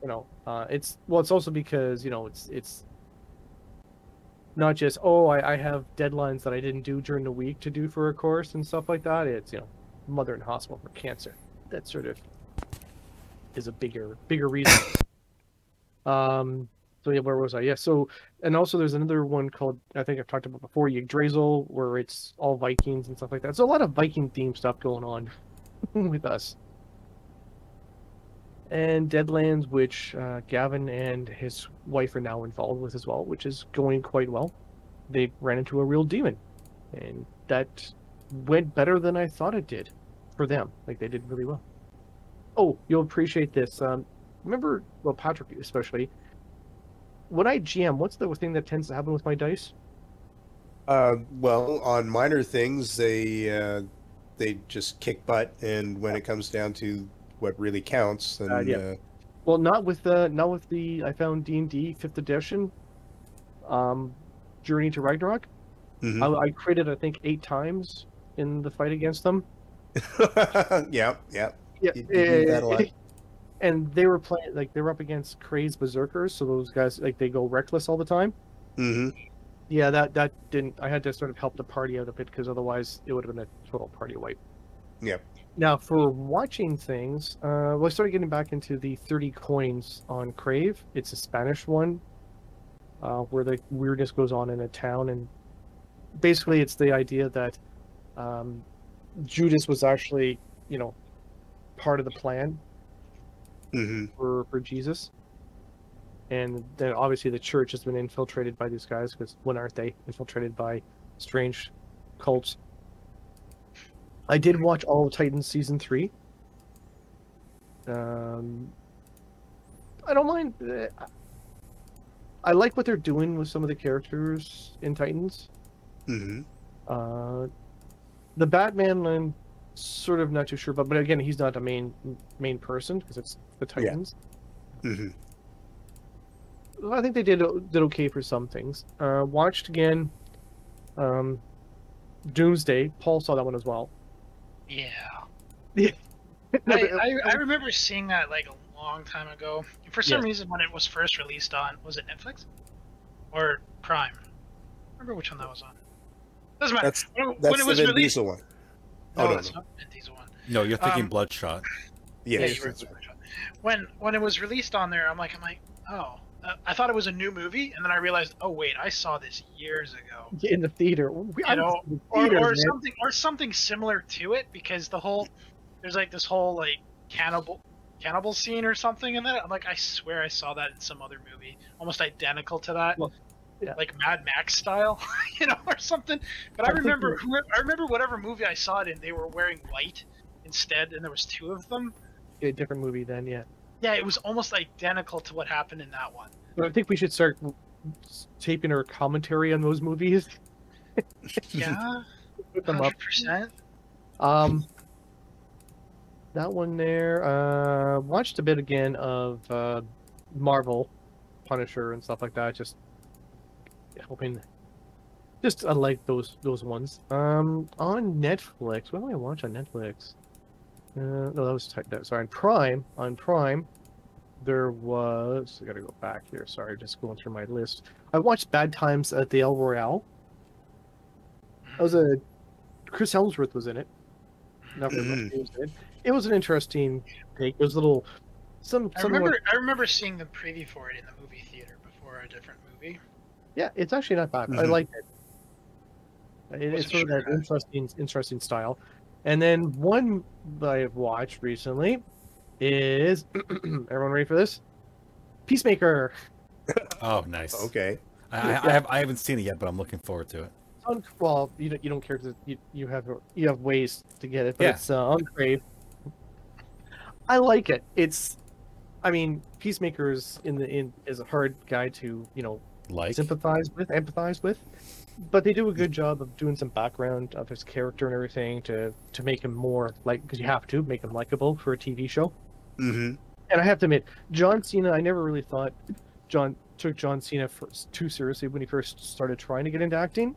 You know, uh, it's well, it's also because you know it's it's not just oh I, I have deadlines that I didn't do during the week to do for a course and stuff like that. It's you know, mother in hospital for cancer. That sort of is a bigger bigger reason. um. So yeah, where was I? Yeah. So and also there's another one called I think I've talked about before, Yggdrasil, where it's all Vikings and stuff like that. So a lot of Viking theme stuff going on with us and Deadlands, which uh, Gavin and his wife are now involved with as well, which is going quite well. They ran into a real demon, and that went better than I thought it did for them. Like they did really well. Oh, you'll appreciate this. Um, remember, well, Patrick especially. When I GM, what's the thing that tends to happen with my dice? Uh, well, on minor things, they uh, they just kick butt, and when it comes down to what really counts, then Uh, yeah. uh, Well, not with the not with the I found D and D fifth edition. Um, Journey to Ragnarok. mhm. I, I critted I think eight times in the fight against them. yeah, yeah. Yeah, You- you do that a lot. and they were playing like they were up against crazed berserkers, so those guys like they go reckless all the time. Mm-hmm. Yeah, that that didn't. I had to sort of help the party out a bit because otherwise it would have been a total party wipe. Yeah. Now for watching things, uh, well, I started getting back into the thirty coins on Crave. It's a Spanish one, uh, where the weirdness goes on in a town, and basically it's the idea that um, Judas was actually, you know, part of the plan hmm for for Jesus. And then obviously the church has been infiltrated by these guys because when aren't they infiltrated by strange cults? I did watch all of Titans season three. Um, I don't mind. uh, I like what they're doing with some of the characters in Titans. hmm Uh, the Batman, I'm sort of not too sure about, but again, he's not a main main person because it's the Yeah. Titans. hmm I think they did did okay for some things. Uh, watched again. Um, Doomsday. Paul saw that one as well. Yeah. No, I, I, I remember seeing that like a long time ago. For some Yes. reason, when it was first released on, was it Netflix or Prime? I remember which one that was on. Doesn't matter. That's when, that's when it was the Vin released, Diesel one. no, Oh, no, that's no. not Vin Diesel one. No, you're thinking Um, Bloodshot. Yes, Yeah, you were that's right. when when it was released on there, I'm like, I'm like, oh, uh, I thought it was a new movie, and then I realized, oh wait, I saw this years ago. in the theater. We- You know, the or, theater, or man. something or something similar to it because the whole there's like this whole like cannibal cannibal scene or something in that i'm like i swear i saw that in some other movie almost identical to that Well, yeah. like mad max style you know or something but i, I remember whoever, i remember whatever movie i saw it in they were wearing white instead and there was two of them a different movie then, yeah. Yeah it was almost identical to what happened in that one But I think we should start taping our commentary on those movies. yeah Put them 100% Um, that one there. Uh, watched a bit again of uh, Marvel, Punisher, and stuff like that. Just hoping. Just I like those those ones. Um, on Netflix. What do I watch on Netflix? Uh, no, that was ty- that, sorry on Prime. On Prime, there was. I gotta go back here. Sorry, just going through my list. I watched Bad Times at the El Royale. That was a Chris Hemsworth was in it. Not very much he was in it. It was an interesting take. It was a little some i some remember i remember seeing the preview for it in the movie theater before a different movie yeah, it's actually not bad. I Mhm. liked it. it it's Wasn't sort of sure that interesting interesting style. And then one that I have watched recently is everyone ready for this? Peacemaker. Oh, nice. Okay. I, I, I have I haven't seen it yet, but I'm looking forward to it. On, well, you don't, you don't care because you, you have you have ways to get it, but Yeah. it's uh, on Crave. I like it. It's, I mean, Peacemaker's in the in is a hard guy to you know Like, sympathize with, empathize with, but they do a good job of doing some background of his character and everything to to make him more like because you have to make him likable for a TV show. hmm And I have to admit, John Cena, I never really thought John took John Cena first, too seriously when he first started trying to get into acting.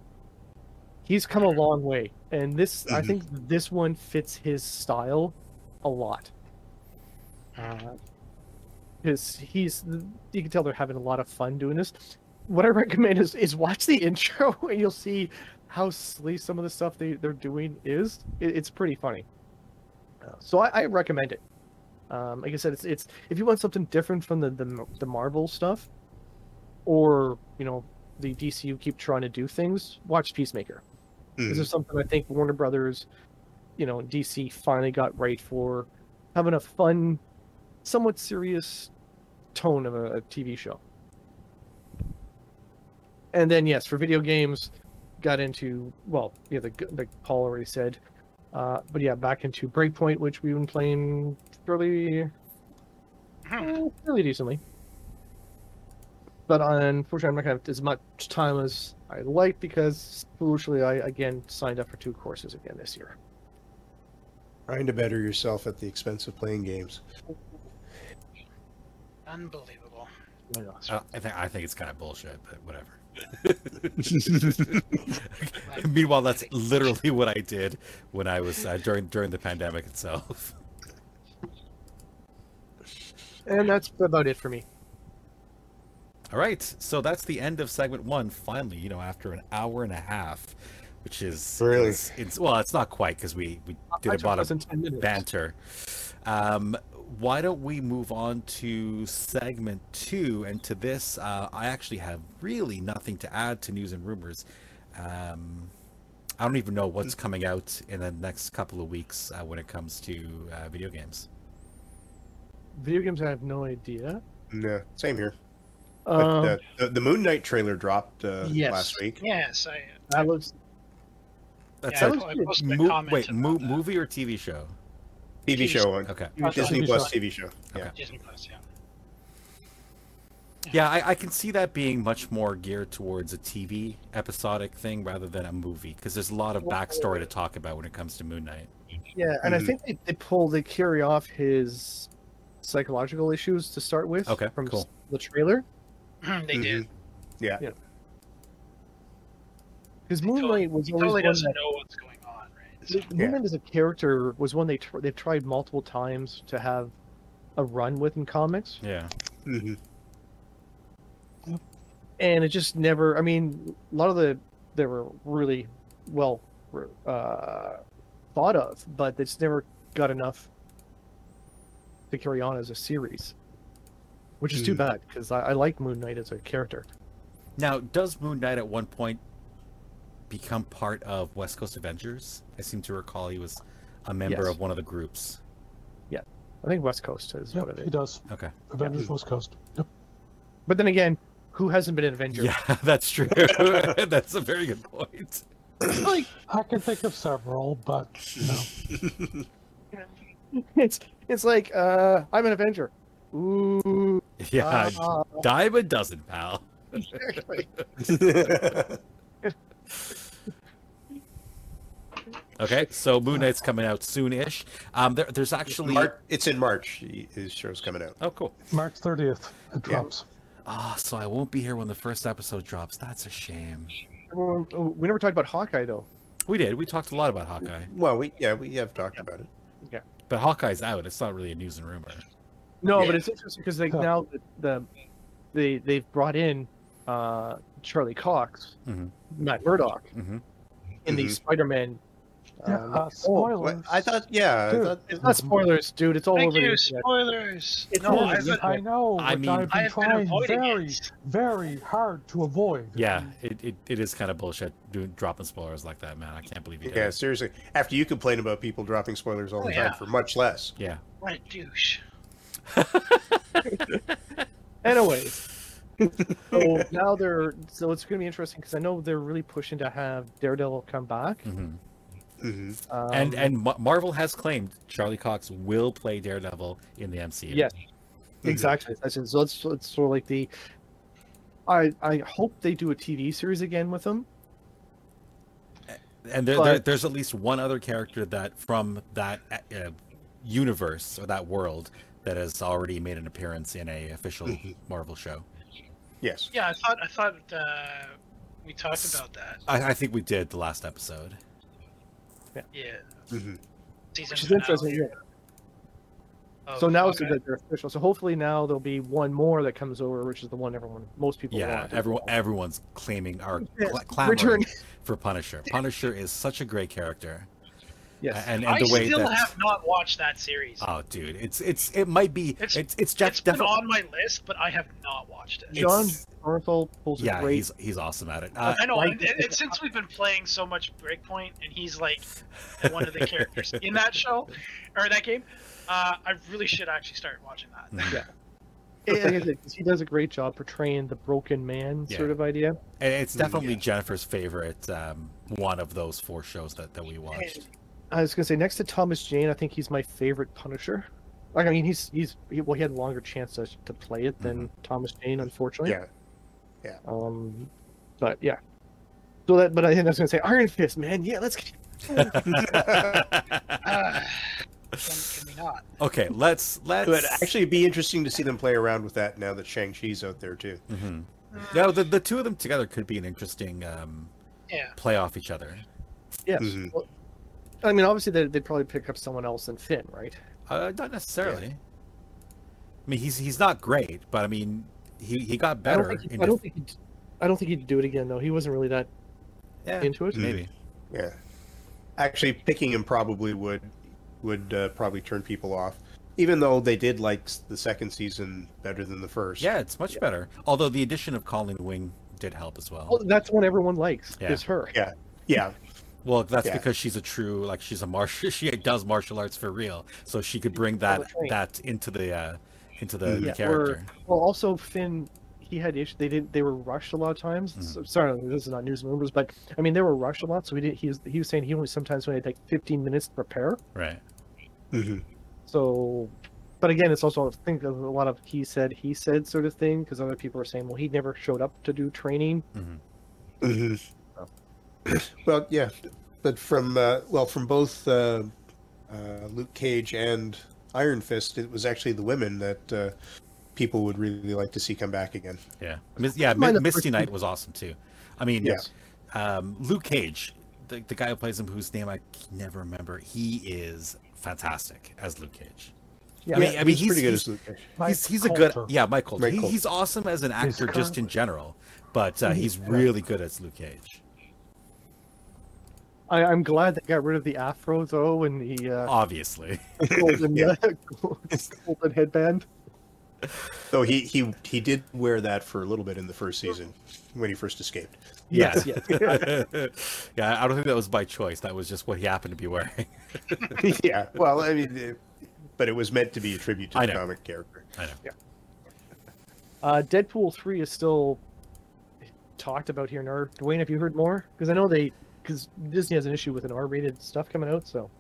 He's come a long way, and this I Mhm. think this one fits his style a lot. Because he's you can tell they're having a lot of fun doing this. What I recommend is is watch the intro, and you'll see how sleazy some of the stuff they they're doing is. It, it's pretty funny. Uh, so I, I recommend it. Um, like I said, it's it's if you want something different from the the, the Marvel stuff, or you know the DCU keep trying to do things, watch Peacemaker. This hmm is something I think Warner Brothers, you know, DC finally got right for having a fun, somewhat serious tone of a, a TV show. And then yes, for video games, got into well, yeah, the like Paul already said, uh, but yeah, back into Breakpoint, which we've been playing fairly, Hmm. eh, fairly decently. But unfortunately, I'm not gonna have as much time as I like because foolishly I again signed up for two courses again this year. Trying to better yourself at the expense of playing games. Unbelievable. I, I think I think it's kind of bullshit, but whatever. Meanwhile, that's literally what I did when I was uh, during during the pandemic itself. And that's about it for me. All right, so that's the end of segment one. Finally, you know, after an hour and a half, which is Really? it's, it's- well, it's not quite because we we did That took about a than 10 banter. Um, why don't we move on to segment two? And to this, uh, I actually have really nothing to add to news and rumors. Um, I don't even know what's coming out in the next couple of weeks uh, when it comes to uh, video games. Video games, I have no idea. No, same here. Um, the, the, the Moon Knight trailer dropped uh, Yes. last week. Yes, I. that looks That's yeah, a I posted a mo- comment wait, about mo- that. movie or TV show? TV TV show on Okay. TV. Disney Plus. TV show. Yeah. Disney Plus, yeah. Yeah, I, I can see that being much more geared towards a TV episodic thing rather than a movie because there's a lot of backstory to talk about when it comes to Moon Knight. yeah, and I Mhm. think they, they pull they carry off his psychological issues to start with. Okay, from cool. the trailer. they did. Yeah. Because He Moon totally- Knight was He always totally doesn't that, know what's going on, the- So, Moon Knight as a character was one they tr- they've tried multiple times to have a run with in comics, Yeah. hmm and it just never. I mean, a lot of the they were really well uh, thought of, but it's never got enough to carry on as a series, which is too Mm. bad because I, I like Moon Knight as a character. Now, does Moon Knight at one point become part of West Coast Avengers? I seem to recall he was a member Yes. of one of the groups. Yeah, I think West Coast is what Yep, it he does. Okay. Avengers West Coast. Yep. But then again, who hasn't been an Avenger? Yeah, that's true. that's a very good point. like I can think of several, but you know, it's it's like uh, I'm an Avenger. Ooh, Yeah, uh, dime a dozen, pal. exactly. Okay, so Moon Knight's coming out soon-ish. Um, there, there's actually Mar- it's in March. he- His show's coming out. oh cool. March 30th it Yeah. drops. Ah, so I won't be here when the first episode drops. That's a shame. Well, we never talked about Hawkeye though. We did. We talked a lot about Hawkeye, Well, we yeah we have talked about it. Yeah, but Hawkeye's out. It's not really a news and rumor. No, Yeah. but it's interesting because they Huh. now the, the they they've brought in uh, Charlie Cox, Mhm. Matt Murdock hmm in the Mhm. Spider-Man. Yeah, um, uh, oh, spoilers. What? I thought yeah. Dude. I thought it's not spoilers, dude. It's all Thank over the you. internet. Spoilers. It's no, all I've over the been, I know, I which mean- I've been I've been trying very, it. very hard to avoid. Yeah, it, it, it is kind of bullshit doing dropping spoilers like that, man. I can't believe you did. yeah. it. Seriously, after you complain about people dropping spoilers all the Oh, time yeah. for much less. Yeah. What a douche. Anyways, so now they're so it's going to be interesting because I know they're really pushing to have Daredevil come back. hmm hmm Um, and and Ma- Marvel has claimed Charlie Cox will play Daredevil in the MCU. yes, exactly. That's it. So it's it's sort of like the. I I hope they do a TV series again with him. and there, But- there, there's at least one other character that from that uh, universe or that world that has already made an appearance in a official Mhm. Marvel show. Yes. Yeah, I thought I thought uh, we talked about that. I, I think we did the last episode. Yeah. hmm Season Which is finale interesting. Yeah. of So now it's Hawkeye. that they're official. So hopefully now there'll be one more that comes over, which is the one everyone, most people Yeah, want. everyone everyone's claiming or Yeah, cla- clamoring Return. for Punisher. Punisher is such a great character, Yes. and, and I the way still that have not watched that series. oh, dude, it's it's it might be It's- it's it's, Jack it's been definitely on my list, but I have not watched it. John it's- Bernthal pulls a yeah great. he's he's awesome at it. Uh, I know, like- and, and, and since we've been playing so much Breakpoint, and he's like one of the characters in that show or that game, uh, I really should actually start watching that. Yeah. Yeah, like I he does a great job portraying the broken man Yeah. sort of idea. And it's definitely yeah. Jennifer's favorite um, one of those four shows that, that we watched. I was gonna say next to Thomas Jane, I think he's my favorite Punisher. Like I mean, he's he's he, well, he had a longer chance to, to play it than Thomas Jane, unfortunately. Yeah. Um, but yeah. So that, but I think I was gonna say Iron Fist, man. Yeah, let's. Uh, can, can we not? okay, let's let's. But actually, it'd be interesting to see them play around with that now that Shang Chi's out there too. Mhm. No, the the two of them together could be an interesting um, Yeah. play off each other. Yes. Mhm. Well, I mean, obviously, they'd, they'd probably pick up someone else than Finn, right? Uh, not necessarily. I mean, he's he's not great, but I mean, he he got I don't better. think. He, I don't think. He'd, I don't think he'd do it again though. He wasn't really that yeah, into it. maybe. Yeah. Actually, picking him probably would would uh, probably turn people off, even though they did like the second season better than the first. Yeah, it's much better. Although the addition of Colleen Wing did help as well. Oh, that's one everyone likes. Yeah. Is her. Yeah. Yeah. Well, that's Yeah. because she's a true like she's a martial. She does martial arts for real, so she could bring that that into the uh into the, Mhm. the Yeah, character. Well, also Finn, he had issues. They didn't. They were rushed a lot of times. Mhm. So, sorry, this is not news and rumors, but I mean they were rushed a lot. So he did. He was. He was saying he only sometimes only had like 15 minutes to prepare. Right. hmm So, but again, it's also I think of a lot of he said he said sort of thing because other people are saying, well, he never showed up to do training. hmm hmm well, yeah, but from uh, well, from both uh, uh, Luke Cage and Iron Fist, it was actually the women that uh, people would really like to see come back again. Yeah. Yeah. Mind Mi- Misty Knight was awesome too. I mean, Yes. um, Luke Cage, the, the guy who plays him, whose name I can never remember, he is fantastic as Luke Cage. Yeah, I mean, I mean, he's, he's pretty good he's- as Luke Cage. he's he's a good yeah, Mike Colter. Mike He, he's awesome as an actor just in general, but uh, he's really good as Luke Cage. I, I'm glad they got rid of the afro though and the uh, Obviously. golden, Yeah. golden headband. Though he he he did wear that for a little bit in the first season when he first escaped. Yes. yes. yeah, I don't think that was by choice. That was just what he happened to be wearing. yeah. Well, I mean, it, but it was meant to be a tribute to I the know. comic character. I know. Uh, Deadpool three is still talked about here. Now, Dwayne, have you heard more? Because I know they because Disney has an issue with an R-rated stuff coming out. So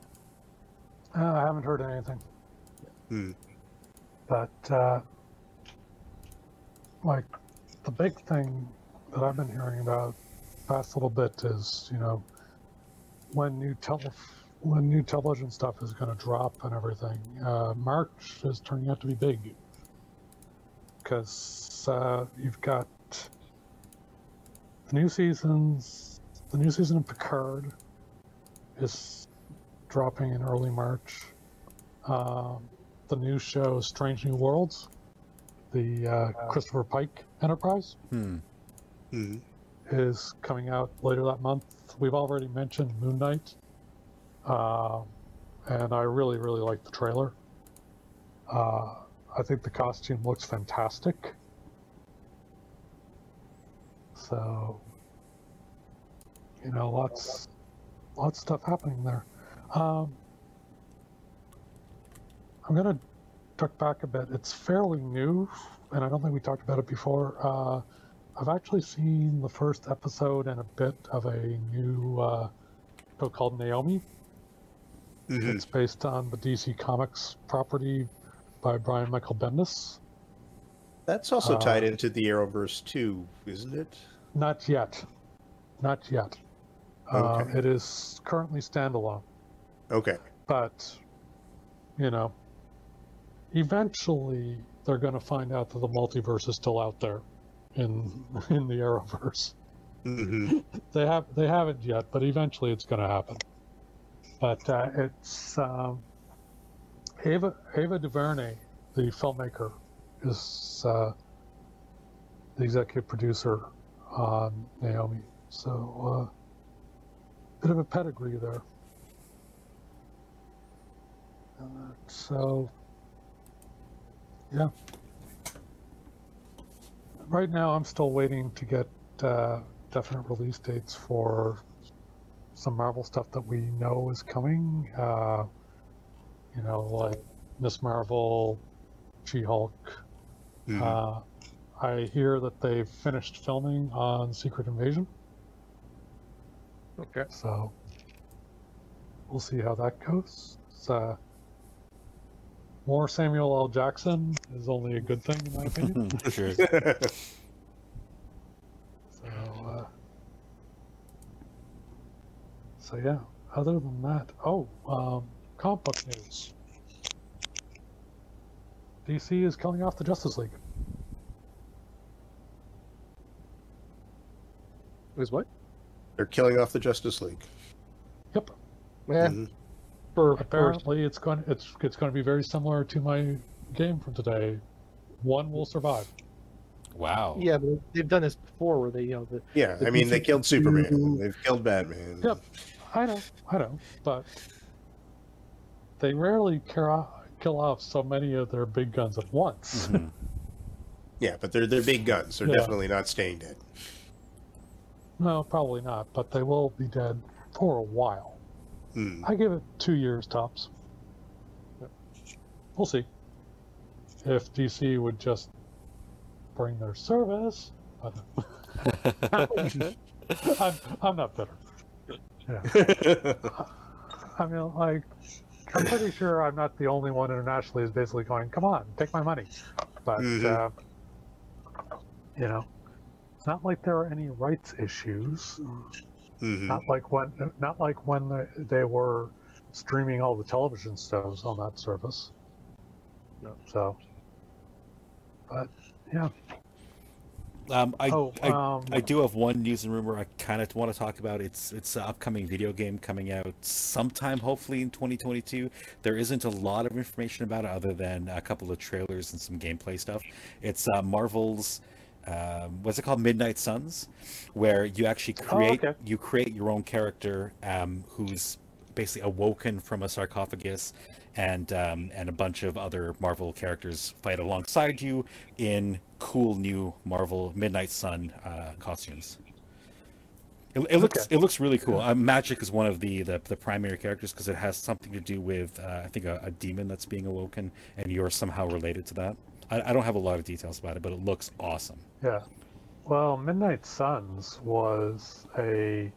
Uh, I haven't heard anything. Hmm. But uh, like the big thing that I've been hearing about past little bit is you know when new tele when new television stuff is going to drop and everything. Uh, March is turning out to be big because uh, you've got the new seasons. The new season of Picard is dropping in early March. Um, the new show Strange New Worlds, the uh, Christopher Pike Enterprise, Hmm. Mhm. is coming out later that month. We've already mentioned Moon Knight, uh, and I really, really like the trailer. Uh, I think the costume looks fantastic. So, you know, lots, lots of stuff happening there. Um, I'm gonna duck back a bit. It's fairly new, and I don't think we talked about it before. Uh, I've actually seen the first episode and a bit of a new uh, show called Naomi. Mhm. It's based on the DC Comics property by Brian Michael Bendis. That's also Uh, tied into the Arrowverse too, isn't it? Not yet. Not yet. Uh, it is currently standalone, Okay. but you know, eventually they're going to find out that the multiverse is still out there in in the Arrowverse. hmm they have they haven't yet, but eventually it's going to happen. But uh, it's um, Ava Ava DuVernay, the filmmaker, is uh, the executive producer on Naomi. So, uh, bit of a pedigree there. Uh, so, yeah. Right now, I'm still waiting to get uh, definite release dates for some Marvel stuff that we know is coming. Uh, you know, like Miss Marvel, She Hulk. Mhm. Uh, I hear that they've finished filming on Secret Invasion, okay. so we'll see how that goes. It's, uh, more Samuel L. Jackson is only a good thing, in my opinion. sure. So, uh, so yeah. Other than that, oh, um, comic book news. DC is killing off the Justice League. It was what? They're killing off the Justice League. Yep. Yeah. Mhm. For, for Apparently, it's going it's it's going to be very similar to my game from today. one will survive. Wow. Yeah, but they've done this before, where they, you know, the, Yeah, The I mean, they DC killed Superman. two- They've killed Batman. Yep. I know, I know, but they rarely kill off, kill off so many of their big guns at once. Mhm. Yeah, but they're they're big guns. They're Yeah. definitely not staying dead. No, probably not, but they will be dead for a while. Hmm. I give it two years tops. We'll see. If DC would just bring their service, but I'm, I'm not bitter. Yeah. I mean, like, I'm pretty sure I'm not the only one internationally who's basically going, come on, take my money. But, Mhm. uh, you know, not like there are any rights issues. Mhm. Not like when, not like when they, they were streaming all the television shows on that service. No. So, but yeah. Um, I, oh, I, um, I do have one news and rumor I kind of want to talk about. It's it's an upcoming video game coming out sometime, hopefully in 2022. There isn't a lot of information about it other than a couple of trailers and some gameplay stuff. It's uh, Marvel's um, what's it called, Midnight Suns, where you actually create okay. you create your own character um, who's basically awoken from a sarcophagus, and um, and a bunch of other Marvel characters fight alongside you in cool new Marvel Midnight Sun uh, costumes. It, it looks Okay. it looks really cool. Uh, Magik is one of the the, the primary characters because it has something to do with uh, I think a, a demon that's being awoken, and you're somehow related to that. I, I don't have a lot of details about it, but it looks awesome. Yeah. Well, Midnight Suns was a.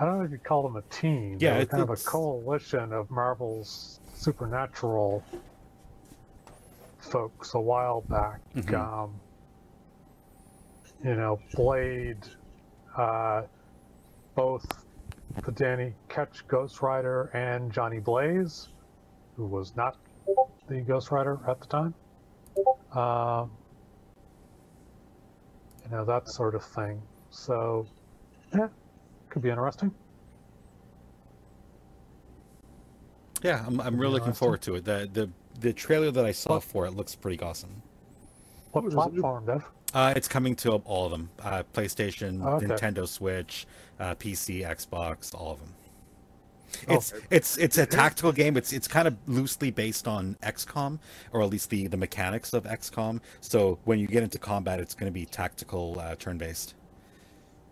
I don't know if you call them a team. Yeah, they were it- kind of a coalition of Marvel's supernatural folks a while back. Mhm. Um, you know, Blade, uh, both the Danny Ketch Ghost Rider and Johnny Blaze, who was not the Ghost Rider at the time. Um, you know that sort of thing. So, yeah, could be interesting. Yeah, I'm, I'm really looking forward to it. The the the trailer that I saw What- for it looks pretty awesome. What Was it new- platform, Dev? Uh, it's coming to all of them: uh, PlayStation, Oh, okay. Nintendo Switch, uh, PC, Xbox, all of them. Oh. It's it's it's a tactical game. It's it's kind of loosely based on XCOM, or at least the the mechanics of XCOM. So when you get into combat, it's going to be tactical, uh, turn based.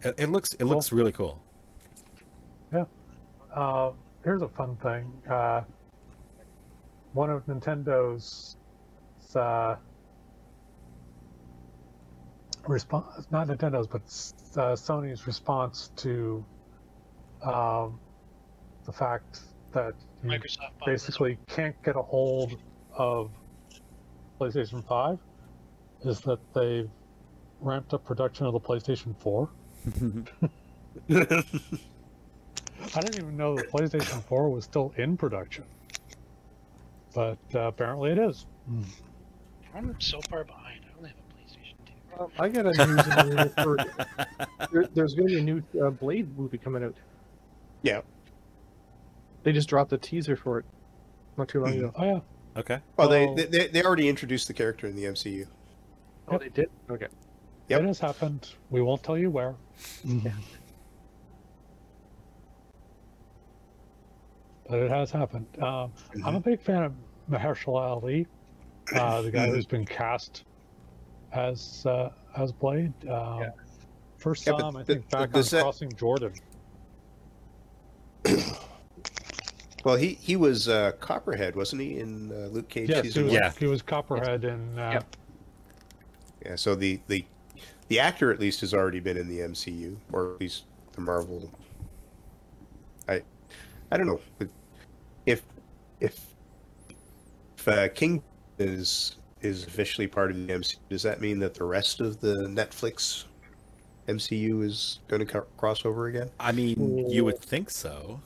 It, it looks it looks really cool. Yeah. Uh, here's a fun thing. Uh, one of Nintendo's uh, response, not Nintendo's, but uh, Sony's response to um, the fact that you Microsoft basically can't get a hold of PlayStation 5 is that they've ramped up production of the PlayStation 4. I didn't even know the PlayStation 4 was still in production. But uh, apparently it is. This. I'm so far behind. I only have a PlayStation 2. Um, I got a news for there, there's going to be a new uh, Blade movie coming out. Yeah. They just dropped a teaser for it not too long Mhm. ago. Oh, yeah. okay. Well, they, they they already introduced the character in the MCU. Oh, they did. Okay. Yep. It has happened. We won't tell you where. But it has happened. Um, I'm a big fan of Mahershala Ali, uh, the guy who's been cast as uh, as Blade. Um, Yeah. First Yeah, saw but I think, the- back the on set- Crossing Jordan. Well, he he was uh, Copperhead, wasn't he, in uh, Luke Cage Yes, he was, one? Yeah. he was Copperhead in. Uh, Yep. Yeah. So the the the actor at least has already been in the MCU, or at least the Marvel. I I don't know if if if uh, King is is officially part of the MCU. Does that mean that the rest of the Netflix MCU is going to co- cross over again? I mean, you would think so.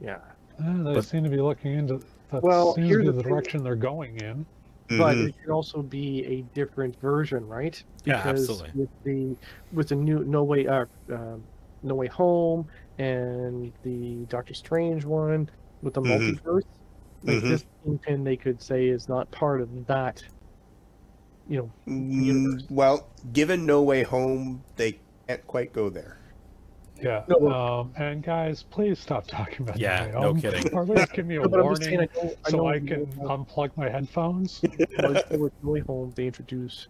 Yeah. Uh, they But- seem to be looking into that. Well, seems to be the the thing. direction they're going in. But Mhm. it could also be a different version, right? Yeah, Because absolutely. With the with the new No Way uh, um No Way Home and the Doctor Strange one with the Mhm. multiverse, like Mhm. this Kingpin, they could say is not part of that you know, Mm, well, given No Way Home, they can't quite go there. Yeah. No, um, and guys, please stop talking about Yeah, my no own. kidding. Or at least give me a No, but saying, warning I know, I so I can know, unplug my headphones. was over No Way Home, they introduce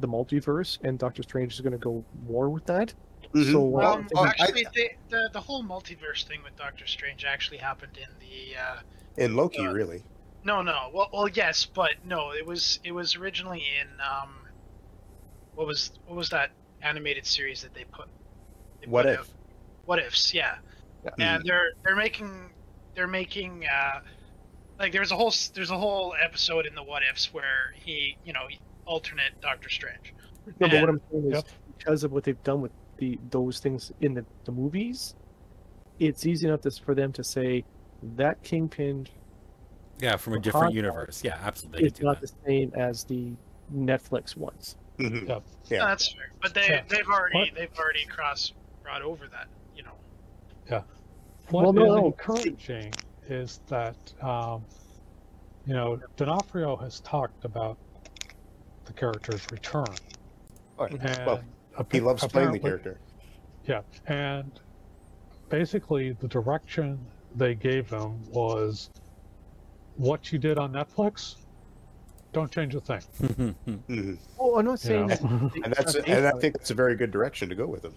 the multiverse, and Doctor Strange is going to go war with that. Mhm. So, Um, I- actually, they, the the whole multiverse thing with Doctor Strange actually happened in the. Uh, In Loki, Uh, really. no, no. Well, well, yes, but no. It was it was originally in um, what was what was that animated series that they put? they What put if? out? What ifs? Yeah. and they're they're making they're making uh like there's a whole there's a whole episode in the what ifs where he you know alternate Doctor Strange. no, but what I'm saying is Yep. because of what they've done with the those things in the, the movies, it's easy enough this for them to say that Kingpin Yeah, from a different concept universe. Yeah, absolutely. They is could do not that. the same as the Netflix ones. Mhm. Yeah. Yeah. No, that's fair. But they Yeah. they've already What? they've already crossed brought over that you know. What Well, no, is encouraging is that um, you know D'Onofrio has talked about the character's return, Oh, and well, he loves playing the character. Yeah, and basically the direction they gave him was what you did on Netflix. Don't change a thing. Mm -hmm. Oh, I'm not You saying know? that. And that's and I think that's a very good direction to go with him.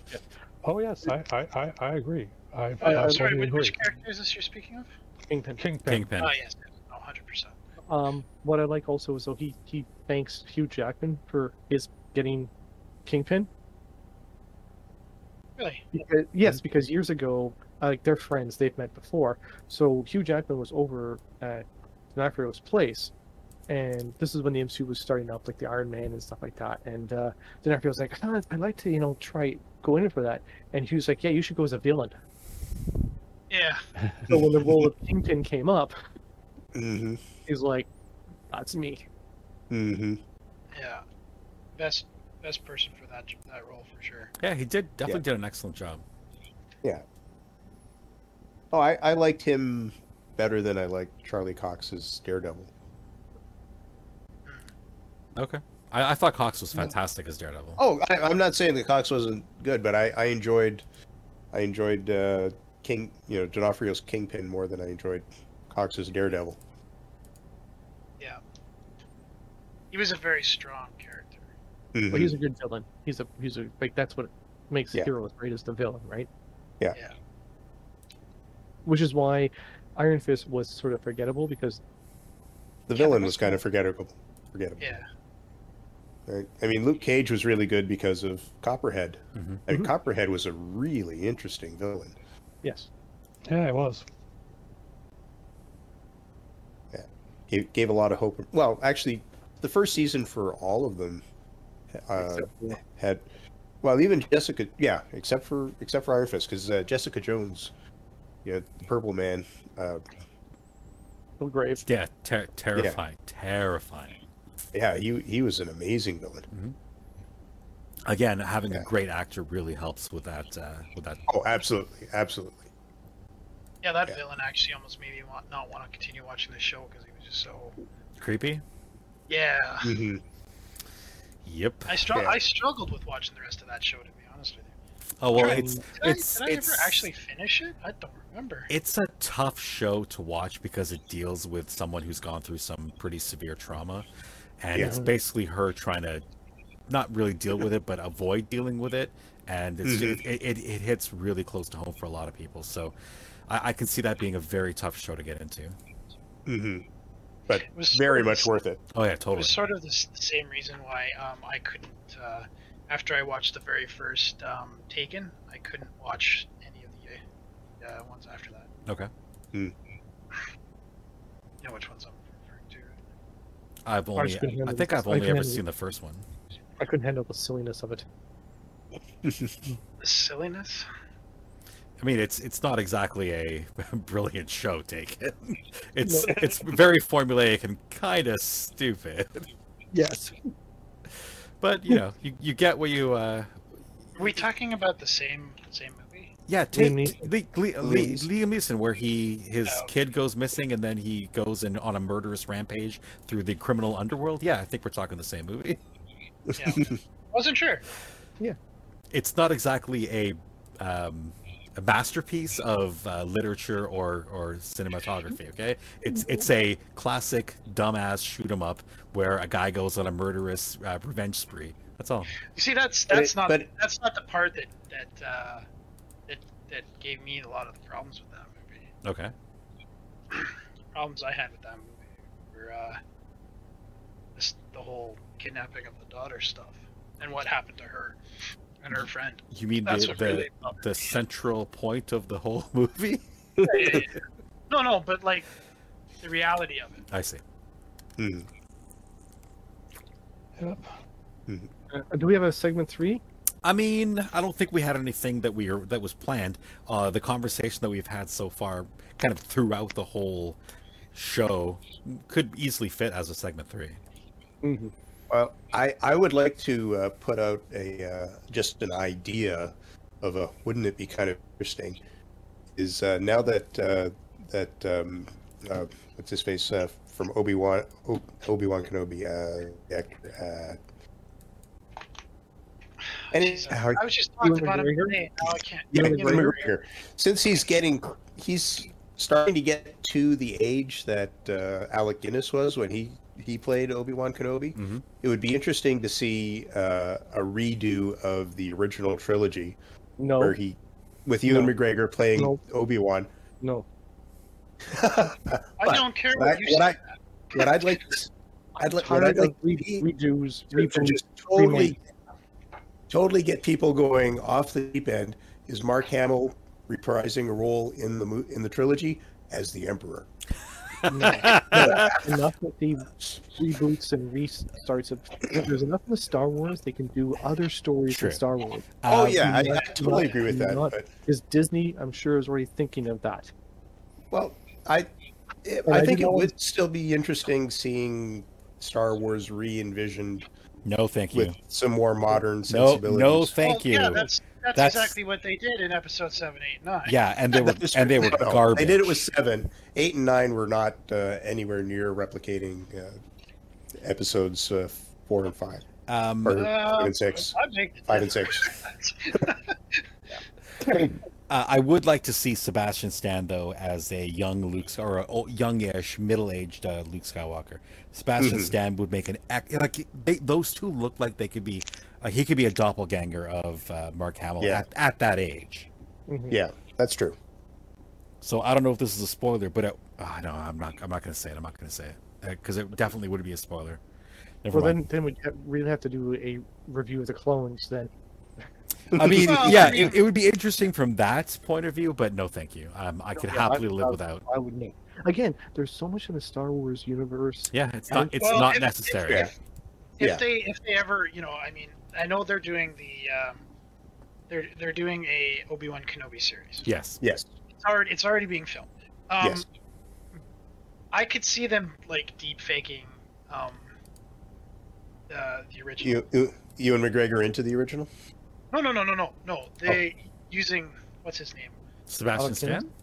Oh yes, I I, I, I agree. I, I Uh, sorry, totally which, agree. which character is this you're speaking of? Kingpin. Kingpin. Kingpin. Oh yes, oh, 100 percent. Um, what I like also is though he he thanks Hugh Jackman for his getting Kingpin. Really? Because, yes, because years ago, uh, like they're friends, they've met before. So Hugh Jackman was over at D'Onofrio's place, and this is when the MCU was starting up, like the Iron Man and stuff like that. And uh, D'Onofrio was like, "Ah, "I'd like to, you know, try go in for that." And he was like, "Yeah, you should go as a villain." Yeah. So when the role of Kingpin came up, hmm he's like, "That's me." Mm-hmm. Yeah. Best best person for that that role for sure. Yeah, he did definitely did an excellent job. Yeah. Oh, I, I liked him better than I liked Charlie Cox's Daredevil. Okay. I, I thought Cox was fantastic as Daredevil. Oh, I, I'm not saying that Cox wasn't good, but I, I enjoyed, I enjoyed uh, King, you know, D'Onofrio's Kingpin more than I enjoyed Cox's Daredevil. Yeah. He was a very strong character. Mhm. But he's a good villain. He's a he's a like that's what makes Yeah. heroes great as the villain, right? Yeah. Yeah. Which is why Iron Fist was sort of forgettable because the villain was kind of forgettable. Forgettable. Yeah. Right? I mean, Luke Cage was really good because of Copperhead. Mhm. I mean, Mhm. Copperhead was a really interesting villain. yes, Yeah, it was. Yeah. Gave, gave a lot of hope. Well, actually, the first season for all of them uh, had, well, even Jessica, yeah, except for except for Iron Fist, because uh, Jessica Jones, yeah, the Purple Man, uh, Bill Grave. Yeah, ter- terrifying, terrifying. Yeah, he he was an amazing villain. Again, having Yeah. a great actor really helps with that. Uh, with that. Oh, absolutely, absolutely. Yeah, that Yeah. villain actually almost made me want not want to continue watching the show because he was just so. Creepy. Yeah. hmm Yep. I strugg- Yeah. I struggled with watching the rest of that show to be honest with you. Oh well, Did I- it's Did, I, it's I ever actually finish it? I don't remember. it's a tough show to watch because it deals with someone who's gone through some pretty severe trauma, and Yeah. it's basically her trying to not really deal with it, but avoid dealing with it, and it's Mhm. it, it, it hits really close to home for a lot of people. So I, I can see that being a very tough show to get into. Mm-hmm. But It was very much the- worth it. Oh yeah, totally. It was sort of the, the same reason why um, I couldn't. Uh, after I watched the very first um, Taken, I couldn't watch any of the uh, ones after that. Okay, You know which ones I'm referring to. I've only just couldn't I think. I've only ever handle it. seen the first one. I couldn't handle the silliness of it. The silliness. I mean, it's it's not exactly a brilliant show. Take it. It's No. it's very formulaic and kind of stupid. Yes. But you know, you, you get what you. uh Are we talking about the same same movie? Yeah, take Liam Liam, Liam, Liam, Neeson. Liam Neeson, where he his Oh. kid goes missing and then he goes in on a murderous rampage through the criminal underworld. Yeah, I think we're talking the same movie. Yeah. Wasn't sure. Yeah, it's not exactly a um, a masterpiece of uh, literature or or cinematography. Okay, it's it's a classic dumbass shoot 'em up where a guy goes on a murderous uh, revenge spree. That's all. You see, that's But that's it- not but- that's not the part that that uh, that that gave me a lot of the problems with that movie. Okay. Problems I had with that movie were uh, this, the whole kidnapping of the daughter stuff and what happened to her and her friend. You mean That's the the, really the central point of the whole movie? Yeah, yeah, yeah. No, no, but like the reality of it. I see. Hmm. Yep. Uh, do we have a segment three? I mean, I don't think we had anything that we are that was planned. Uh, the conversation that we've had so far, kind of throughout the whole show, could easily fit as a segment three. Mm-hmm. Well, I, I would like to uh, put out a uh, just an idea of a wouldn't it be kind of interesting is uh, now that uh, that um, uh, what's his face uh, from Obi Wan Obi Wan Kenobi uh, any, Jeez, how- I was just talking about him McGregor? today. Now I can't. yeah, Ewan Ewan McGregor? McGregor. Since he's getting, he's starting to get to the age that uh, Alec Guinness was when he he played Obi Wan Kenobi. Mhm. It would be interesting to see uh, a redo of the original trilogy No, where he, with Ewan No. McGregor playing No. Obi Wan. no. I don't care what, what I, you what say. I what I'd like to, s- I'd like what Tired I'd like of re- to see- redos, to- to reboots. just totally, remake. Totally get people going off the deep end is Mark Hamill reprising a role in the mo- in the trilogy as the Emperor. No. enough with the reboots and restarts of. There's enough in the Star Wars, they can do other stories Sure. in Star Wars. Oh Uh, yeah, I, I totally not- agree with that. not- But Disney, I'm sure, is already thinking of that. well, I it, I I think it know- would still be interesting seeing Star Wars re-envisioned No, thank you. with some more modern No, sensibilities. no, no thank well, you. Yeah, that's that's, That's- exactly what they did in episode seven, eight, nine. Yeah, and they were and they were true. No, garbage. They did it with seven, eight, and nine were not uh, anywhere near replicating uh, episodes uh, four and five, Um, or Uh, five and six. I'd make the Five and difference. uh, I would like to see Sebastian Stan though as a young Luke or a o- youngish, middle-aged uh, Luke Skywalker. Sebastian Mhm. Stan would make an act like they, those two look like they could be. Uh, he could be a doppelganger of uh, Mark Hamill Yeah. at, at that age. Mhm. Yeah, that's true. So I don't know if this is a spoiler, but it, oh, no, I'm not. I'm not going to say it. I'm not going to say it because it definitely would be a spoiler. Never Well, mind. then, then we'd have, we'd have to do a review of the clones then. I mean, Well, yeah, I mean- it, it would be interesting from that point of view, but no, thank you. Um, I could Yeah, happily I- live I- without. I would know. Again, there's so much in the Star Wars universe. Yeah, it's not. It's Well, not if- necessary. Yeah. If, if Yeah. they if they ever, you know, I mean, I know they're doing the um, they're they're doing a Obi Wan Kenobi series. Yes. Yes. It's already it's already being filmed. Um, Yes. I could see them like deep faking um, uh, the original. You, you, Ewan McGregor into the original? No, no, no, no, no, no. Oh. They using what's his name? Sebastian Alex Stan. Guinness?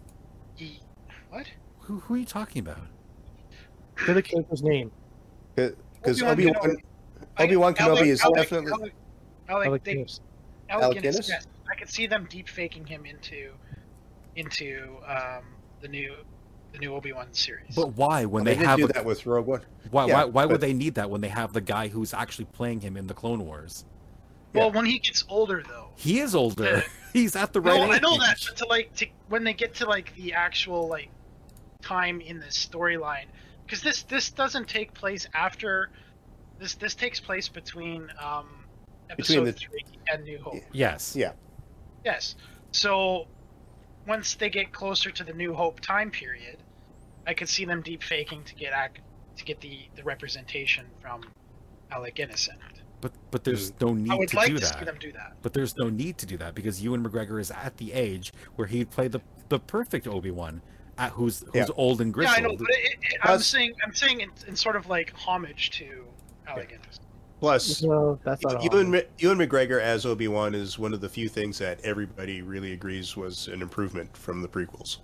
He, what? Who, who are you talking about? Say the character's name. Because Obi-Wan Obi Wan Kenobi. Obi Wan Alec- is Alec- definitely Alec, Alec, Alec they, Guinness. Alec Alec Guinness, Guinness? yes. I could see them deep faking him into into um, the new the new Obi Wan series. But why? When they they have do a, that with Rogue One. why? yeah, why? Why would they need that when they have the guy who's actually playing him in the Clone Wars? Well, yeah. when he gets older, though. He is older. He's at the right No, age. I know that, but to like to when they get to like the actual like time in the storyline, because this this doesn't take place after this this takes place between um Between the- three and New Hope. Yes. Yeah. Yes. So once they get closer to the New Hope time period, I could see them deep faking to get act to get the the representation from Alec Guinness in it. But but there's mm. no need I need would to like do to see that. them do that. But there's no need to do that because Ewan McGregor is at the age where he'd play the the perfect Obi Wan, at who's who's Yeah. old and grizzled. Yeah, grizzled. I know, but it, it, I'm saying I'm saying in, in sort of like homage to Alec Plus, No, that's not Ewan, Ewan McGregor as Obi Wan is one of the few things that everybody really agrees was an improvement from the prequels.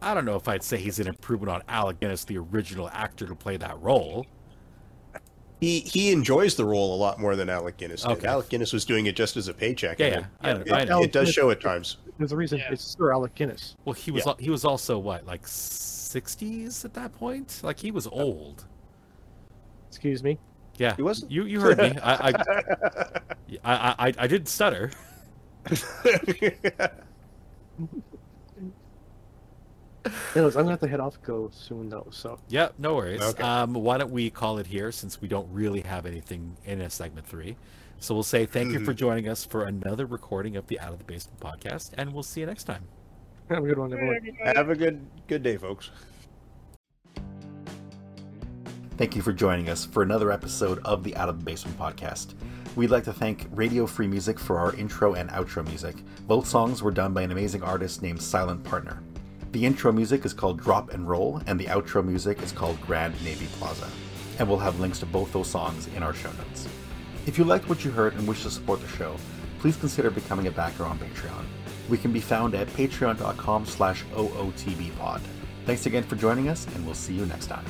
I don't know if I'd say he's an improvement on Alec Guinness, the original actor to play that role. He he enjoys the role a lot more than Alec Guinness did. Okay. Alec Guinness was doing it just as a paycheck. Yeah, and yeah, it- I it, it does show at times. There's a reason Yeah. it's Sir Alec Guinness. Well, he was Yeah. he was also what like sixties at that point. Like he was old. Excuse me. Yeah, He wasn't. You you heard me. I I, I I I didn't stutter. Anyways, I'm gonna have to head off go soon though. So Yep, no worries. Okay. Um, why don't we call it here since we don't really have anything in a segment three? So we'll say thank you for joining us for another recording of the Out of the Basement podcast, and we'll see you next time. have a good one, everyone. Have a good good day, folks. Thank you for joining us for another episode of the Out of the Basement podcast. We'd like to thank Radio Free Music for our intro and outro music. Both songs were done by an amazing artist named Silent Partner. The intro music is called Drop and Roll, and the outro music is called Grand Navy Plaza. And we'll have links to both those songs in our show notes. If you liked what you heard and wish to support the show, please consider becoming a backer on Patreon. We can be found at patreon.com slash ootbpod. Thanks again for joining us, and we'll see you next time.